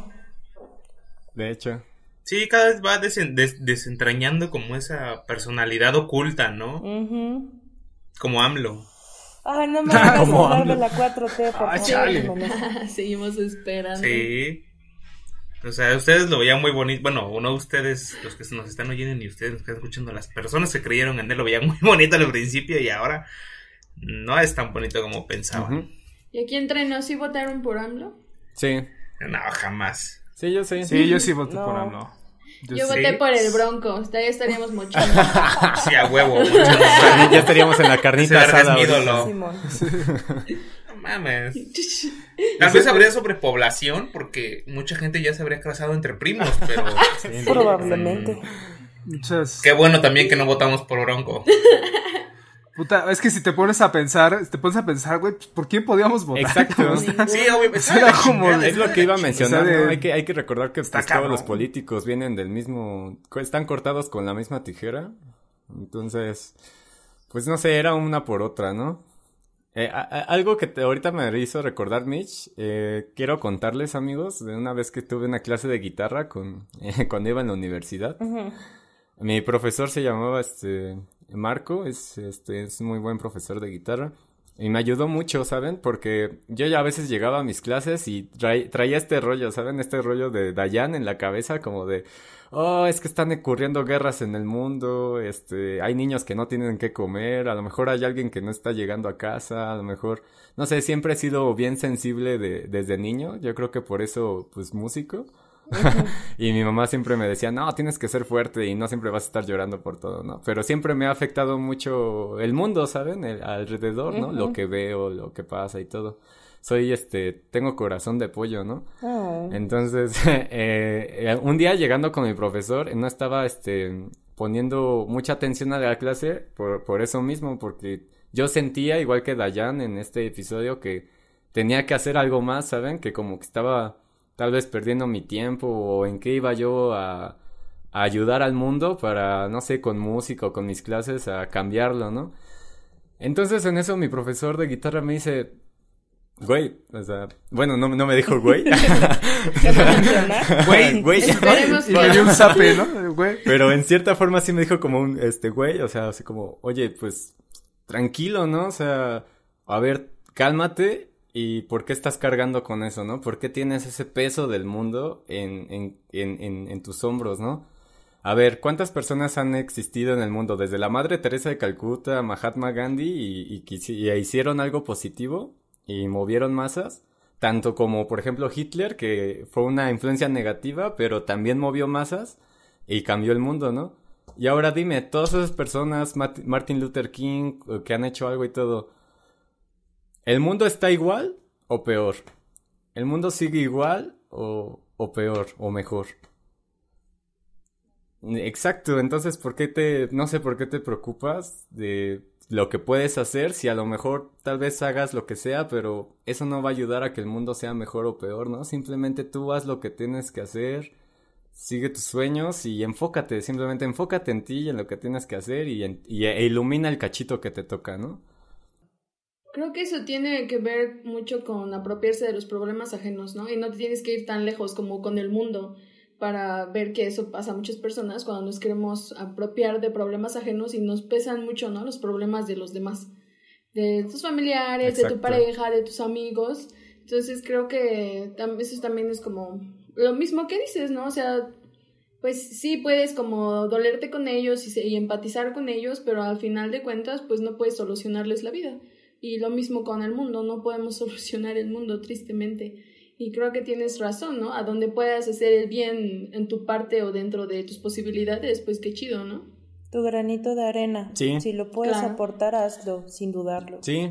De hecho. Sí, cada vez va desen- des- desentrañando como esa personalidad oculta, ¿no? Como AMLO. Ay, no me hagas Como hablar de la 4T, por Ah, favor. Seguimos esperando. Sí. O sea, ustedes lo veían muy bonito. Bueno, uno ustedes, los que nos están oyendo y ustedes los que están escuchando, las personas que creyeron en él lo veían muy bonito al principio y ahora no es tan bonito como pensaban. ¿Y aquí entre nos sí votaron por AMLO? Sí. No, jamás. Sí, yo sé. Sí, yo sí voté No. por AMLO. Yo, sí. voté por el Bronco. Ya estaríamos mochando. Sí, a huevo. ya estaríamos en la carnita asada. es mi ídolo. No mames. Tal vez habría sobrepoblación porque mucha gente ya se habría casado entre primos, pero Probablemente. Muchas. qué bueno también que no votamos por Bronco. Puta, es que si te pones a pensar, te pones a pensar, güey, pues, ¿por quién podíamos votar? Exacto. O sea, Sí, obviamente. Era como Es lo que iba a mencionar, ¿no? Hay que, hay que recordar que pues, todos cabrón. los políticos vienen del mismo... Están cortados con la misma tijera. Entonces, pues no sé, era una por otra, ¿no? Eh, a- a- algo que te- ahorita me hizo recordar, Mitch, eh, quiero contarles, amigos, de una vez que tuve una clase de guitarra con, cuando iba en la universidad. Mi profesor se llamaba este Marco, es este es un muy buen profesor de guitarra y me ayudó mucho, ¿saben? Porque yo ya a veces llegaba a mis clases y trai- traía este rollo, ¿saben? Este rollo de Dayan en la cabeza como de oh, es que están ocurriendo guerras en el mundo, este, hay niños que no tienen que comer, a lo mejor hay alguien que no está llegando a casa, a lo mejor, no sé, siempre he sido bien sensible de, desde niño, yo creo que por eso, pues, músico. y mi mamá siempre me decía, no, tienes que ser fuerte y no siempre vas a estar llorando por todo, ¿no? Pero siempre me ha afectado mucho el mundo, ¿saben? El, alrededor, ¿no? Lo Ujú. que veo, lo que pasa y todo. Soy, este, tengo corazón de pollo, ¿no? Ah. Entonces, eh, eh, un día llegando con mi profesor, no estaba, este, poniendo mucha atención a la clase por, por eso mismo, porque yo sentía, igual que Dayan en este episodio, que tenía que hacer algo más, ¿saben? Que como que estaba tal vez perdiendo mi tiempo o en qué iba yo a, a ayudar al mundo para, no sé, con música o con mis clases a cambiarlo, ¿no? Entonces en eso mi profesor de guitarra me dice, güey, o sea, bueno, no, no me dijo güey. Güey, güey. Le dio un zape, ¿no? Güey. Pero en cierta forma sí me dijo como un, este, güey, o sea, así como, oye, pues, tranquilo, ¿no? O sea, a ver, cálmate y ¿por qué estás cargando con eso, no? ¿Por qué tienes ese peso del mundo en, en, en, en, tus hombros, no? A ver, ¿cuántas personas han existido en el mundo? Desde la Madre Teresa de Calcuta, Mahatma Gandhi, y, y, y hicieron algo positivo y movieron masas, tanto como, por ejemplo, Hitler, que fue una influencia negativa, pero también movió masas y cambió el mundo, ¿no? Y ahora dime, todas esas personas, Martin Luther King, eh, que han hecho algo y todo, ¿el mundo está igual o peor? ¿El mundo sigue igual o, o peor o mejor? Exacto, entonces, ¿por qué te, no sé por qué te preocupas de lo que puedes hacer si a lo mejor tal vez hagas lo que sea, pero eso no va a ayudar a que el mundo sea mejor o peor, ¿no? Simplemente tú haz lo que tienes que hacer, sigue tus sueños y enfócate, simplemente enfócate en ti y en lo que tienes que hacer y, e ilumina el cachito que te toca, ¿no? Creo que eso tiene que ver mucho con apropiarse de los problemas ajenos, ¿no? Y no te tienes que ir tan lejos como con el mundo para ver que eso pasa a muchas personas cuando nos queremos apropiar de problemas ajenos y nos pesan mucho, ¿no? Los problemas de los demás, de tus familiares, de tu pareja, de tus amigos. Entonces creo que eso también es como lo mismo que dices, ¿no? O sea, pues sí puedes como dolerte con ellos y, se- y empatizar con ellos, pero al final de cuentas pues no puedes solucionarles la vida Y lo mismo con el mundo, no podemos solucionar el mundo tristemente. Y creo que tienes razón, ¿no? A donde puedas hacer el bien en tu parte o dentro de tus posibilidades, pues qué chido, ¿no? Tu granito de arena. Sí. Si lo puedes Claro. aportar, hazlo, sin dudarlo. Sí,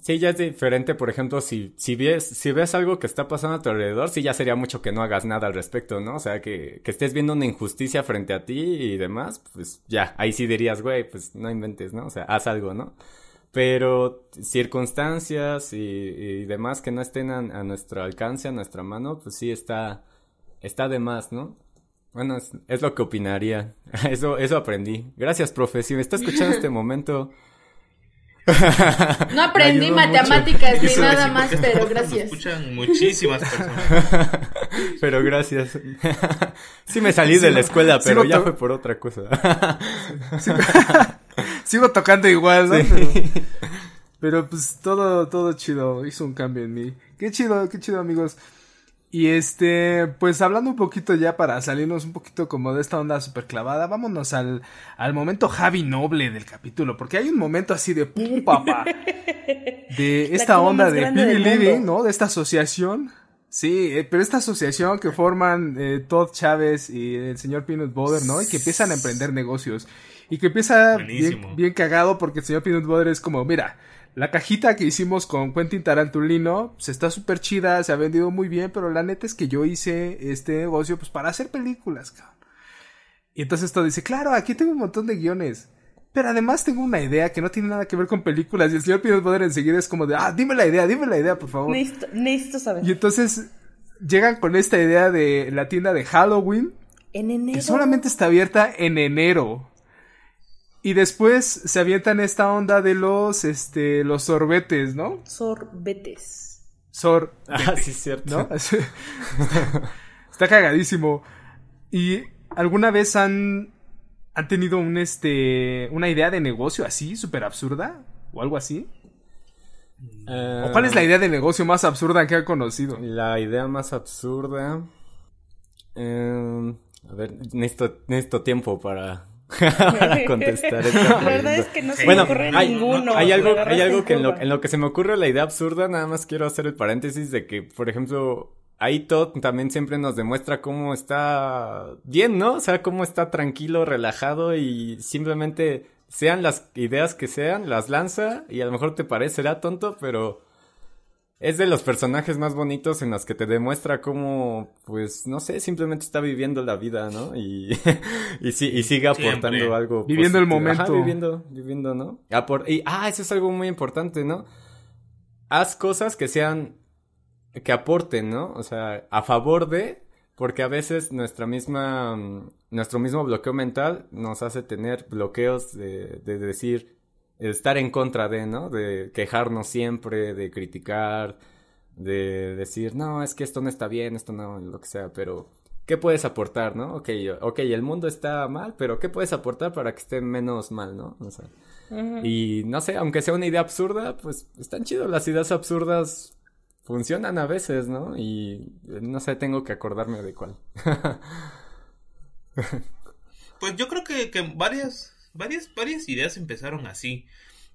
sí, ya es diferente, por ejemplo, si, si ves, si ves algo que está pasando a tu alrededor, sí ya sería mucho que no hagas nada al respecto, ¿no? O sea, que, que estés viendo una injusticia frente a ti y demás, pues ya, ahí sí dirías, güey, pues no inventes, ¿no? O sea, haz algo, ¿no? Pero circunstancias y, y demás que no estén a, a nuestro alcance, a nuestra mano, pues sí está, está de más, ¿no? Bueno, es, es lo que opinaría. Eso, eso aprendí. Gracias, profe. Si me está escuchando este momento, No aprendí matemáticas ni Eso nada sí, más, pero gracias. escuchan muchísimas personas. Pero gracias. sí me salí de la escuela, sí pero ya fue por otra cosa. Sigo tocando igual, ¿no? Sí. Pero, pero, pues todo, todo chido. Hizo un cambio en mí. Qué chido, qué chido, amigos. Y este, pues hablando un poquito ya para salirnos un poquito como de esta onda super clavada, vámonos al, al momento Javi Noble del capítulo, porque hay un momento así de pum papá. De esta onda de del Living. ¿no? De esta asociación. Sí, eh, pero esta asociación que forman eh, Todd Chávez y el señor Peanut Butter, ¿no? Y que empiezan a emprender negocios. Y que empieza bien, cagado porque el señor Peanut Butter es como, mira, la cajita que hicimos con Quentin Tarantulino, pues está súper chida, se ha vendido muy bien, pero la neta es que yo hice este negocio pues para hacer películas, cabrón. Y entonces todo dice, claro, aquí tengo un montón de guiones. Pero además tengo una idea que no tiene nada que ver con películas. Y el señor Peanut Butter enseguida es como de, ah, dime la idea, dime la idea, por favor. Necesito, necesito saber. Y entonces llegan con esta idea de la tienda de Halloween, En enero. que solamente está abierta en enero. Y después se avientan esta onda de los, este, los sorbetes, ¿no? Sorbetes. Sor, ah, sí, es cierto. ¿no? Está cagadísimo. ¿Y alguna vez han, han tenido un, este, una idea de negocio así, súper absurda? ¿O algo así? Eh, ¿O cuál es la idea de negocio más absurda que han conocido? La idea más absurda. eh, a ver, necesito, necesito tiempo para, para contestar esta La verdad es que no se Bueno, me ocurre hay, ninguno. hay algo, hay algo que en lo, en lo que se me ocurre la idea absurda, nada más quiero hacer el paréntesis de que, por ejemplo, ahí Todd también siempre nos demuestra cómo está bien, ¿no? O sea, cómo está tranquilo, relajado y simplemente sean las ideas que sean, las lanza y a lo mejor te parecerá tonto, pero es de los personajes más bonitos en los que te demuestra cómo, pues, no sé, simplemente está viviendo la vida, ¿no? Y, y, sí, y sigue aportando Siempre. algo. Viviendo el positivo. Ajá, momento. viviendo, viviendo, ¿no? Apor- y, ah, eso es algo muy importante, ¿no? Haz cosas que sean, que aporten, ¿no? O sea, a favor de, porque a veces nuestra misma, mm, nuestro mismo bloqueo mental nos hace tener bloqueos de, de decir, de estar en contra de, ¿no? De quejarnos siempre, de criticar, de decir, no, es que esto no está bien, esto no, lo que sea, pero ¿qué puedes aportar, no? Ok, ok, el mundo está mal, pero ¿qué puedes aportar para que esté menos mal, no? O sea, y no sé, aunque sea una idea absurda, pues están chidos, las ideas absurdas funcionan a veces, ¿no? Y eh, no sé, tengo que acordarme de cuál. Pues yo creo que, que varias, varias, varias ideas empezaron así.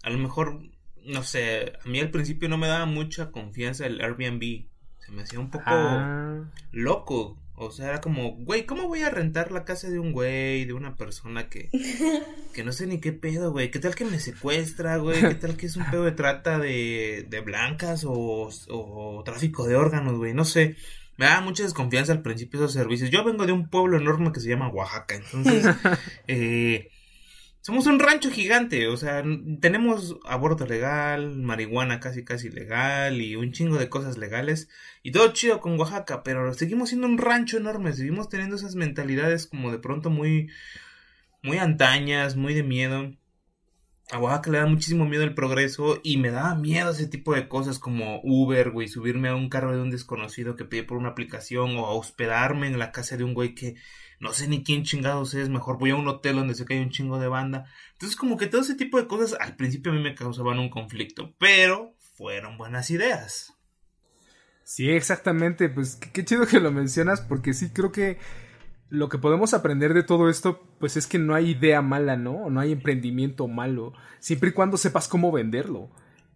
A lo mejor, no sé, a mí al principio no me daba mucha confianza el Airbnb. Se me hacía un poco Ah. loco. O sea, era como, güey, ¿cómo voy a rentar la casa de un güey, de una persona que, que no sé ni qué pedo, güey? ¿Qué tal que me secuestra, güey? ¿Qué tal que es un pedo de trata de, de blancas o, o tráfico de órganos, güey? No sé. Me daba mucha desconfianza al principio esos servicios. Yo vengo de un pueblo enorme que se llama Oaxaca, entonces eh, somos un rancho gigante, o sea, tenemos aborto legal, marihuana casi casi legal y un chingo de cosas legales y todo chido con Oaxaca, pero seguimos siendo un rancho enorme, seguimos teniendo esas mentalidades como de pronto muy muy antañas, muy de miedo. A Oaxaca le da muchísimo miedo el progreso y me daba miedo ese tipo de cosas como Uber, güey, subirme a un carro de un desconocido que pide por una aplicación o a hospedarme en la casa de un güey que no sé ni quién chingados es, mejor voy a un hotel donde sé que hay un chingo de banda. Entonces como que todo ese tipo de cosas al principio a mí me causaban un conflicto, pero fueron buenas ideas. Sí, exactamente. Pues qué, chido que lo mencionas porque sí creo que lo que podemos aprender de todo esto, pues es que no hay idea mala, ¿no? No hay emprendimiento malo, siempre y cuando sepas cómo venderlo.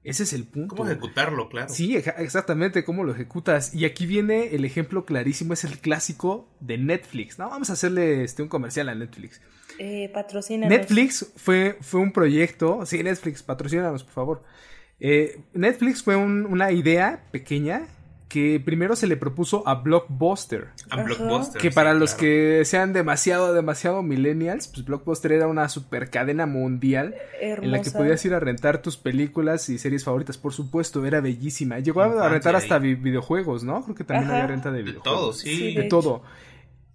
Ese es el punto. ¿Cómo ejecutarlo, claro? Sí, exactamente, cómo lo ejecutas. Y aquí viene el ejemplo clarísimo, es el clásico de Netflix. No, vamos a hacerle este, un comercial a Netflix. Eh, patrocínanos. Netflix fue, fue un proyecto, sí, Netflix, patrocínanos, por favor. Eh, Netflix fue una idea pequeña que primero se le propuso a Blockbuster. A Blockbuster. Que para los que sean demasiado, demasiado millennials, pues Blockbuster era una super cadena mundial en la que podías ir a rentar tus películas y series favoritas. Por supuesto, era bellísima. Llegó a rentar hasta videojuegos, ¿no? Creo que también había renta de videojuegos. De todo, sí. de, todo.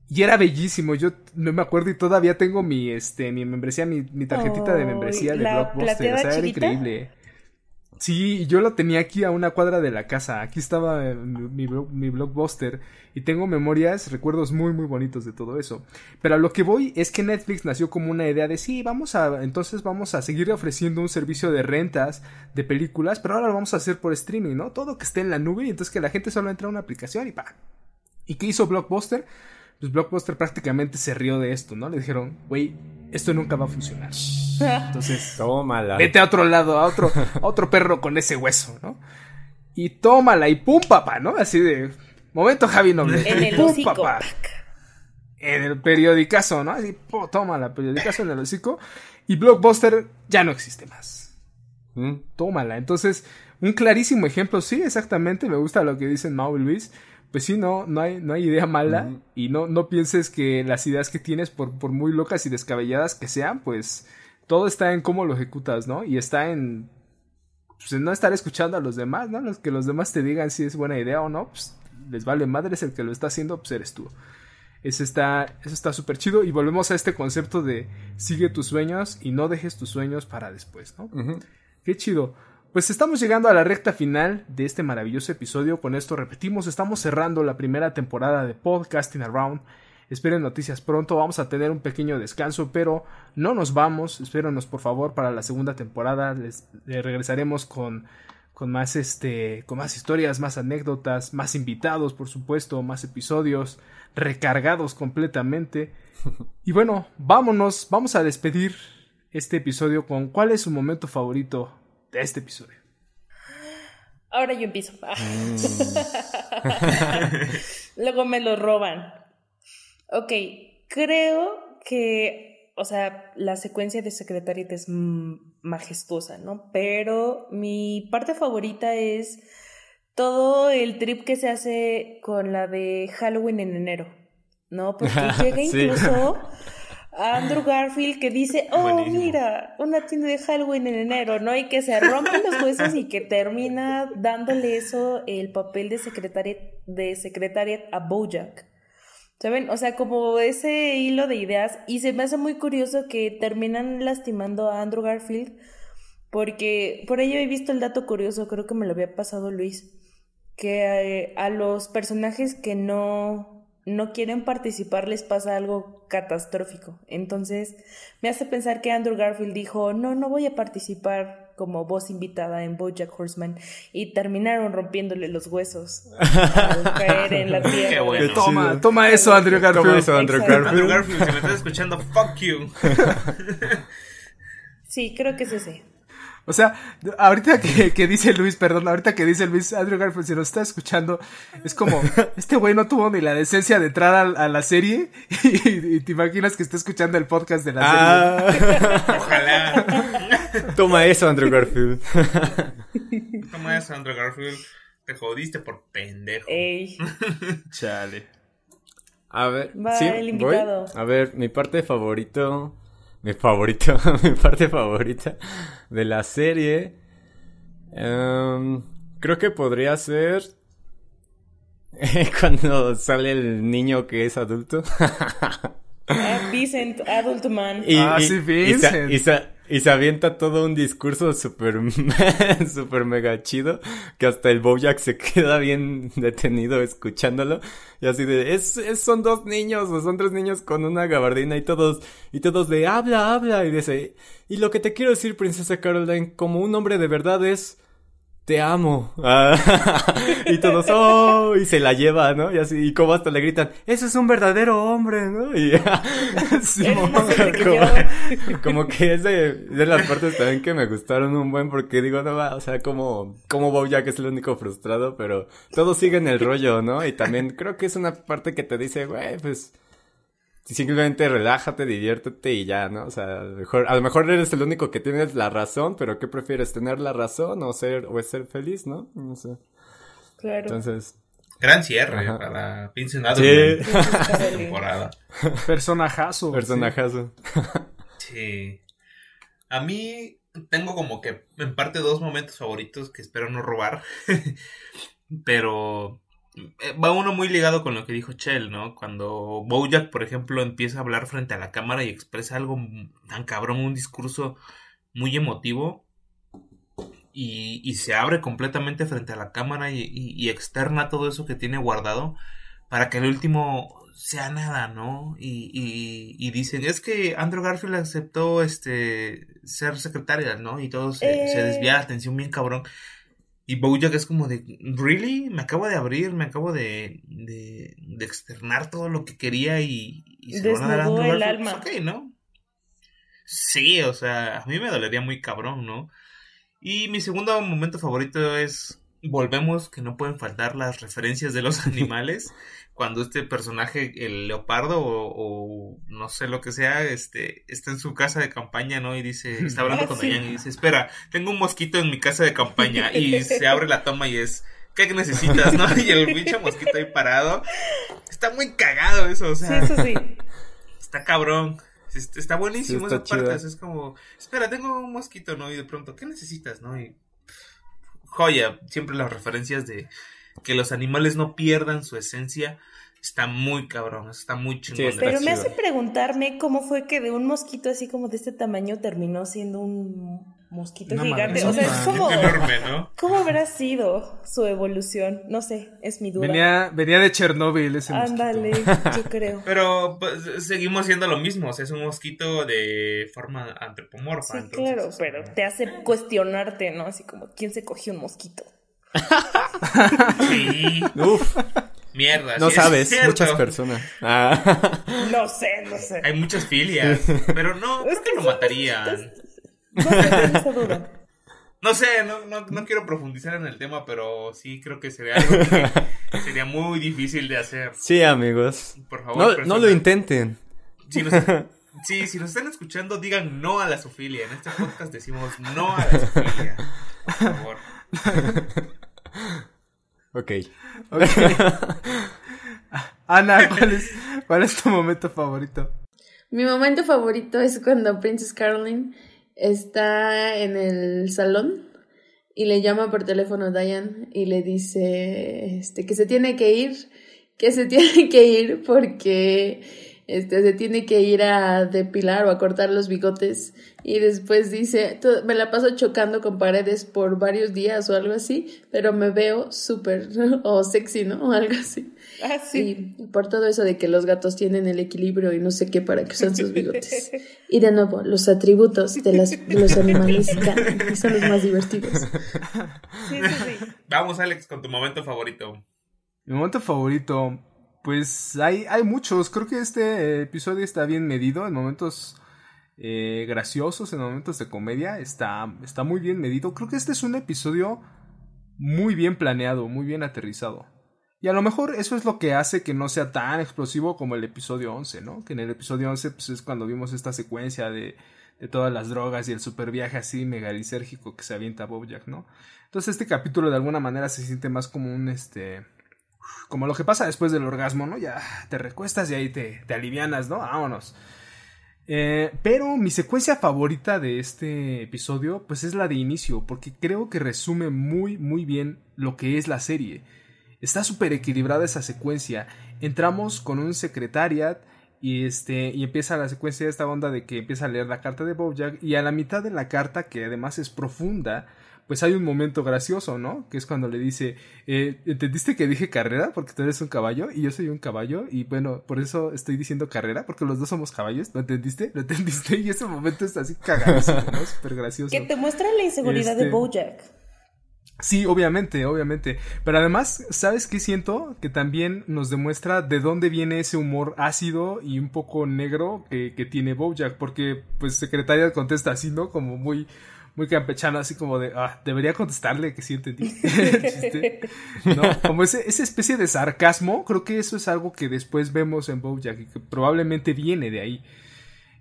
Y era bellísimo, yo no me acuerdo y todavía tengo mi, este, mi membresía, mi, tarjetita de membresía de Blockbuster. O sea, era increíble. Sí, yo lo tenía aquí a una cuadra de la casa. Aquí estaba eh, mi, mi, blockbuster. Y tengo memorias, recuerdos muy, muy bonitos de todo eso. Pero a lo que voy es que Netflix nació como una idea de sí, vamos a. Entonces vamos a seguir ofreciendo un servicio de rentas de películas. Pero ahora lo vamos a hacer por streaming, ¿no? Todo que esté en la nube. Y entonces que la gente solo entra a una aplicación y pa. ¿Y qué hizo Blockbuster? Pues Blockbuster prácticamente se rió de esto, ¿no? Le dijeron, güey, esto nunca va a funcionar. Entonces, tómala. Vete a otro lado, a otro, otro perro con ese hueso, ¿no? Y tómala y pum, papá, ¿no? Así de, momento Javi Noble. En el pum, hocico. Papá. En el periodicazo, ¿no? Así, tómala, periodicazo en el hocico. Y Blockbuster ya no existe más. ¿Mm? Tómala. Entonces, un clarísimo ejemplo, sí, exactamente, me gusta lo que dicen Mau y Luis pues sí, no, no hay, no hay idea mala y no, no pienses que las ideas que tienes, por, por muy locas y descabelladas que sean, pues todo está en cómo lo ejecutas, ¿no? Y está en, pues, en no estar escuchando a los demás, ¿no? Los que los demás te digan si es buena idea o no, pues les vale madre, es el que lo está haciendo, pues eres tú. Eso está eso está súper chido y volvemos a este concepto de sigue tus sueños y no dejes tus sueños para después, ¿no? Qué chido. Pues estamos llegando a la recta final de este maravilloso episodio. Con esto repetimos, estamos cerrando la primera temporada de Podcasting Around. Esperen noticias pronto, vamos a tener un pequeño descanso, pero no nos vamos. Espérenos por favor para la segunda temporada. Les, regresaremos con, con más este, con más historias, más anécdotas, más invitados, por supuesto, más episodios recargados completamente. Y bueno, vámonos, vamos a despedir este episodio con ¿cuál es su momento favorito de este episodio. Ahora yo empiezo. Luego me lo roban. Ok, creo que, o sea, la secuencia de Secretariat es majestuosa, ¿no? Pero mi parte favorita es todo el trip que se hace con la de Halloween en enero, ¿no? Porque llega incluso Andrew Garfield que dice, oh, mira, una tienda de Halloween en enero, ¿no? Y que se rompen los huesos y que termina dándole eso el papel de secretariat, de secretariat a Bojack. ¿Saben? O sea, como ese hilo de ideas. Y se me hace muy curioso que terminan lastimando a Andrew Garfield. Porque por ello he visto el dato curioso, creo que me lo había pasado Luis. Que eh, a los personajes que no no quieren participar les pasa algo catastrófico. Entonces me hace pensar que Andrew Garfield dijo, no, no voy a participar como voz invitada en Bojack Horseman y terminaron rompiéndole los huesos al caer en la tierra. Toma, toma eso Andrew Garfield. Toma eso Andrew Garfield. Andrew Garfield, si me estás escuchando, fuck you. sí, creo que es ese. O sea, ahorita que, dice Luis, perdón, ahorita que dice Luis, Andrew Garfield, si nos está escuchando, es como, este güey no tuvo ni la decencia de entrar a, la serie y, te imaginas que está escuchando el podcast de la ah. serie. Ojalá. Toma eso, Andrew Garfield. Toma eso, Andrew Garfield. Te jodiste por pendejo. Ey. Chale. A ver, sí, Voy. A ver, mi parte favorito mi favorito, mi parte favorita de la serie. Em, creo que podría ser cuando sale el niño que es adulto. Ah, Vincent, adult man. Y, ah, sí, Vincent. Y se avienta todo un discurso súper, súper mega chido, que hasta el Bojack se queda bien detenido escuchándolo. Y así de, es, son dos niños, o son tres niños con una gabardina y todos, y todos de, habla, habla, y dice, y lo que te quiero decir, princesa Caroline, como un hombre de verdad es, te amo. Ah, y todos, oh, y se la lleva, ¿no? Y así, y como hasta le gritan, eso es un verdadero hombre, ¿no? Y sí, como, como, que es de, de, las partes también que me gustaron un buen, porque digo, no va, o sea, como, como Bojack es el único frustrado, pero todos siguen el rollo, ¿no? Y también creo que es una parte que te dice, güey, pues, simplemente relájate, diviértete y ya, ¿no? O sea, a lo, mejor, a lo mejor eres el único que tienes la razón, pero ¿qué prefieres? ¿Tener la razón o ser, o ser feliz, no? No sé. Claro. Entonces. Gran cierre Ajá. para Vincent Adler. Sí. temporada. Personajazo. Personajazo. Sí. A mí tengo como que en parte dos momentos favoritos que espero no robar. pero va uno muy ligado con lo que dijo Chell, ¿no? Cuando Bojack, por ejemplo, empieza a hablar frente a la cámara y expresa algo tan cabrón, un discurso muy emotivo y, y se abre completamente frente a la cámara y, y, y, externa todo eso que tiene guardado para que el último sea nada, ¿no? Y, dicen, es que Andrew Garfield aceptó este ser secretaria, ¿no? Y todo se, se desvía la atención bien cabrón. Y Bojack es como de, ¿really? Me acabo de abrir, me acabo de, de, de externar todo lo que quería y, y se van a dar a el alma. Pues, ok, ¿no? Sí, o sea, a mí me dolería muy cabrón, ¿no? Y mi segundo momento favorito es, volvemos, que no pueden faltar las referencias de los animales cuando este personaje, el leopardo o, o, no sé lo que sea, este, está en su casa de campaña, ¿no? Y dice, está hablando con Diane y dice, espera, tengo un mosquito en mi casa de campaña y se abre la toma y es, ¿qué necesitas, no? Y el bicho mosquito ahí parado. Está muy cagado eso, o sea. Sí, eso sí. Está cabrón. Está buenísimo sí, está esa parte. Es como, espera, tengo un mosquito, ¿no? Y de pronto, ¿qué necesitas, no? Y joya, siempre las referencias de que los animales no pierdan su esencia. Está muy cabrón, está muy chingón. Sí, pero me hace preguntarme cómo fue que de un mosquito así como de este tamaño terminó siendo un mosquito no, gigante. o sea, es como. Enorme, ¿no? ¿Cómo habrá sido su evolución? No sé, es mi duda. Venía, venía de Chernóbil ese Ándale, yo creo. Pero pues, seguimos siendo lo mismo. O sea, es un mosquito de forma antropomorfa. Sí, entonces, claro, pero te hace cuestionarte, ¿no? Así como, ¿quién se cogió un mosquito? sí. Uf. Mierda. No sí, sabes, muchas personas. Ah. No sé, no sé. Hay muchas filias, pero no, creo que lo matarían. No sé, no, no, no, quiero profundizar en el tema, pero sí creo que sería algo que sería muy difícil de hacer. Sí, amigos. Por favor, no, personas. no lo intenten. Si nos, sí, si nos están escuchando, digan no a la sofilia. En este podcast decimos no a la sofilia. Por favor. ok. okay. Ana, ¿cuál es, ¿cuál es tu momento favorito? Mi momento favorito es cuando Princess Caroline está en el salón y le llama por teléfono a Diane y le dice este, que se tiene que ir, que se tiene que ir porque este, se tiene que ir a depilar o a cortar los bigotes y después dice, me la paso chocando con paredes por varios días o algo así, pero me veo súper o sexy, ¿no? O algo así. Ah, sí. Y por todo eso de que los gatos tienen el equilibrio y no sé qué para que usan sus bigotes. Y de nuevo, los atributos de, las, de los animales que son los más divertidos. Sí, sí, sí. Vamos, Alex, con tu momento favorito. Mi momento favorito, pues hay, hay muchos. Creo que este episodio está bien medido en momentos eh, graciosos, en momentos de comedia. Está, está muy bien medido. Creo que este es un episodio muy bien planeado, muy bien aterrizado. Y a lo mejor eso es lo que hace que no sea tan explosivo como el episodio 11, ¿no? Que en el episodio 11 pues, es cuando vimos esta secuencia de, de todas las drogas y el super viaje así megalicérgico que se avienta Bojack, ¿no? Entonces este capítulo de alguna manera se siente más como un, este... Como lo que pasa después del orgasmo, ¿no? Ya te recuestas y ahí te, te alivianas, ¿no? Vámonos. Eh, pero mi secuencia favorita de este episodio pues es la de inicio, porque creo que resume muy muy bien lo que es la serie. Está súper equilibrada esa secuencia. Entramos con un secretariat y este y empieza la secuencia de esta onda de que empieza a leer la carta de Bojack y a la mitad de la carta que además es profunda pues hay un momento gracioso, ¿no? Que es cuando le dice, eh, ¿entendiste que dije carrera? Porque tú eres un caballo y yo soy un caballo y bueno, por eso estoy diciendo carrera, porque los dos somos caballos, ¿lo entendiste? ¿Lo entendiste? Y ese momento es así cagadísimo, ¿no? Súper gracioso. Que te muestra la inseguridad Este- de Bojack. Sí, obviamente, obviamente. Pero además, ¿sabes qué siento? Que también nos demuestra de dónde viene ese humor ácido y un poco negro que, que tiene Bojack. Porque, pues, secretaria contesta así, ¿no? Como muy, muy campechano, así como de, ah, debería contestarle que sí entendí ¿no? Como ese, esa especie de sarcasmo, creo que eso es algo que después vemos en Bojack y que probablemente viene de ahí.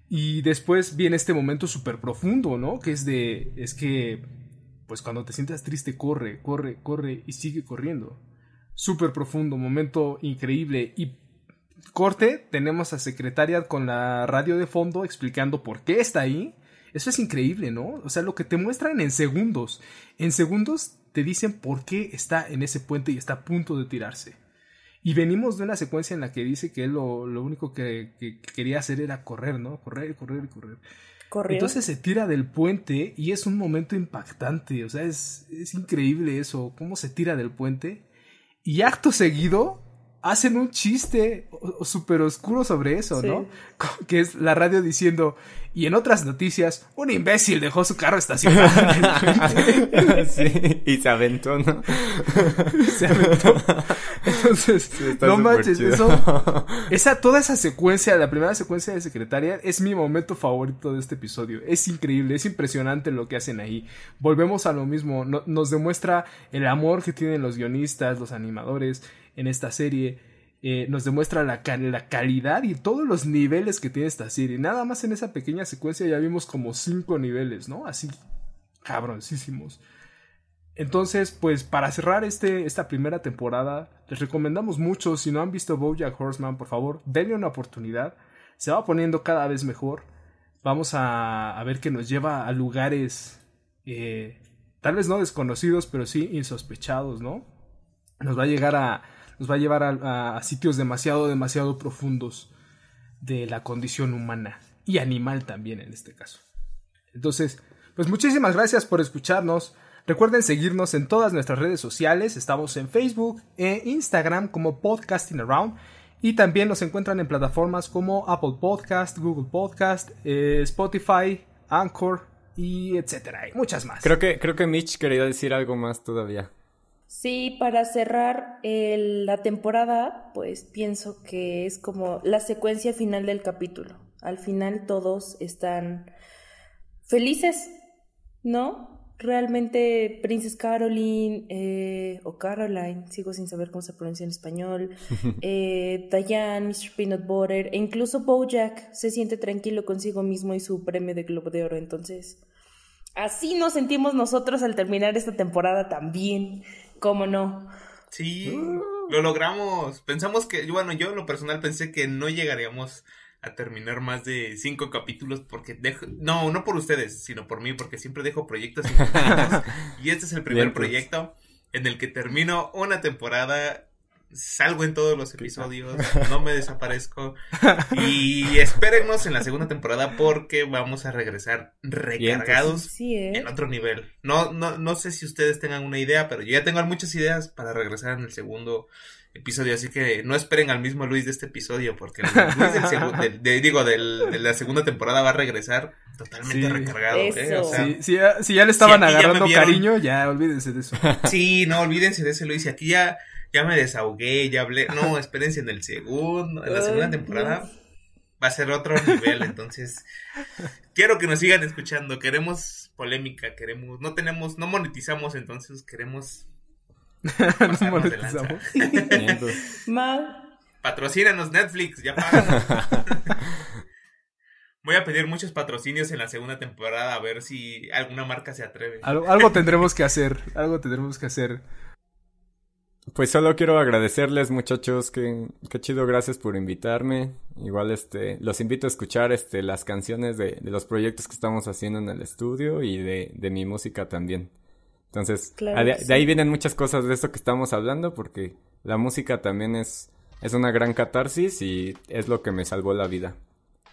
Y después viene este momento súper profundo, ¿no? Que es de, es que pues cuando te sientas triste, corre, corre, corre y sigue corriendo. Súper profundo, momento increíble. Y corte, tenemos a Secretariat con la radio de fondo explicando por qué está ahí. Eso es increíble, ¿no? O sea, lo que te muestran en segundos. En segundos te dicen por qué está en ese puente y está a punto de tirarse. Y venimos de una secuencia en la que dice que él lo, lo único que, que, quería hacer era correr, ¿no? Correr, correr, correr. Entonces se tira del puente y es un momento impactante. O sea, es, es increíble eso, cómo se tira del puente. Y acto seguido hacen un chiste súper oscuro sobre eso, ¿no? Que es la radio diciendo, y en otras noticias, un imbécil dejó su carro estacionado sí, y se aventó, ¿no? se aventó. Entonces, no manches, eso, esa, toda esa secuencia, la primera secuencia de secretaria, es mi momento favorito de este episodio. Es increíble, es impresionante lo que hacen ahí. Volvemos a lo mismo, nos demuestra el amor que tienen los guionistas, los animadores, en esta serie. Eh, nos demuestra la, la, calidad y todos los niveles que tiene esta serie. Nada más en esa pequeña secuencia ya vimos como cinco niveles, ¿no? Así, cabroncísimos. Entonces, pues para cerrar este, esta primera temporada, les recomendamos mucho, si no han visto Bojack Horseman, por favor, denle una oportunidad. Se va poniendo cada vez mejor. Vamos a, a ver que nos lleva a lugares, eh, tal vez no desconocidos, pero sí insospechados, ¿no? Nos va a llegar a, nos va a llevar a, sitios demasiado, demasiado profundos de la condición humana y animal también en este caso. Entonces, pues muchísimas gracias por escucharnos. Recuerden seguirnos en todas nuestras redes sociales. Estamos en Facebook e Instagram como Podcasting Around. Y también nos encuentran en plataformas como Apple Podcast, Google Podcast, eh, Spotify, Anchor y etcétera. Y muchas más. Creo que, creo que Mitch quería decir algo más todavía. Sí, para cerrar la temporada, pues pienso que es como la secuencia final del capítulo. Al final todos están felices, ¿no? Realmente Princess Caroline eh, o Caroline, sigo sin saber cómo se pronuncia en español, eh, Diane, Mr. Peanut Butter e incluso Bojack se siente tranquilo consigo mismo y su premio de Globo de Oro. Entonces, así nos sentimos nosotros al terminar esta temporada también. ¿Cómo no? Sí, lo logramos. Pensamos que, bueno, yo en lo personal pensé que no llegaríamos a terminar más de cinco capítulos porque dejo, no, no por ustedes, sino por mí, porque siempre dejo proyectos y este es el primer pues. proyecto en el que termino una temporada salgo en todos los episodios, no me desaparezco. Y espérennos en la segunda temporada porque vamos a regresar recargados ¿eh? en otro nivel. No, no, no sé si ustedes tengan una idea, pero yo ya tengo muchas ideas para regresar en el segundo episodio, así que no esperen al mismo Luis de este episodio, porque Luis del digo, del, de la segunda temporada va a regresar totalmente recargado. ¿eh? si, ya, le estaban agarrando cariño, ya olvídense de eso. Sí, no, olvídense de ese Luis, y aquí ya ya me desahogué, ya hablé. No, espérense en el segundo, en la segunda temporada va a ser otro nivel, entonces quiero que nos sigan escuchando, queremos polémica, queremos, no tenemos, no monetizamos, entonces queremos no monetizamos. Mal. Patrocínanos Netflix, ya pagan. Voy a pedir muchos patrocinios en la segunda temporada a ver si alguna marca se atreve. algo tendremos que hacer, algo tendremos que hacer. Pues solo quiero agradecerles muchachos, que, qué chido, gracias por invitarme. Igual este, los invito a escuchar este, las canciones de, de los proyectos que estamos haciendo en el estudio y de, de mi música también. Entonces, de, ahí vienen muchas cosas de esto que estamos hablando porque la música también es, es una gran catarsis y es lo que me salvó la vida.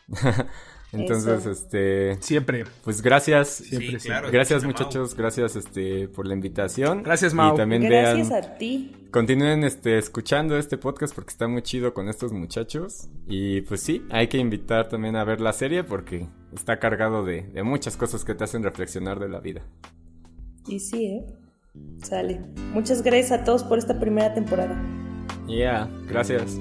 Entonces, este. Siempre. Pues gracias. Siempre, Gracias, muchachos. Gracias, este, por la invitación. Gracias, Mau. Y también gracias a ti. Continúen, este, escuchando este podcast porque está muy chido con estos muchachos. Y pues sí, hay que invitar también a ver la serie porque está cargado de, de muchas cosas que te hacen reflexionar de la vida. Y sí, ¿eh? Sale. Muchas gracias a todos por esta primera temporada. Yeah, gracias.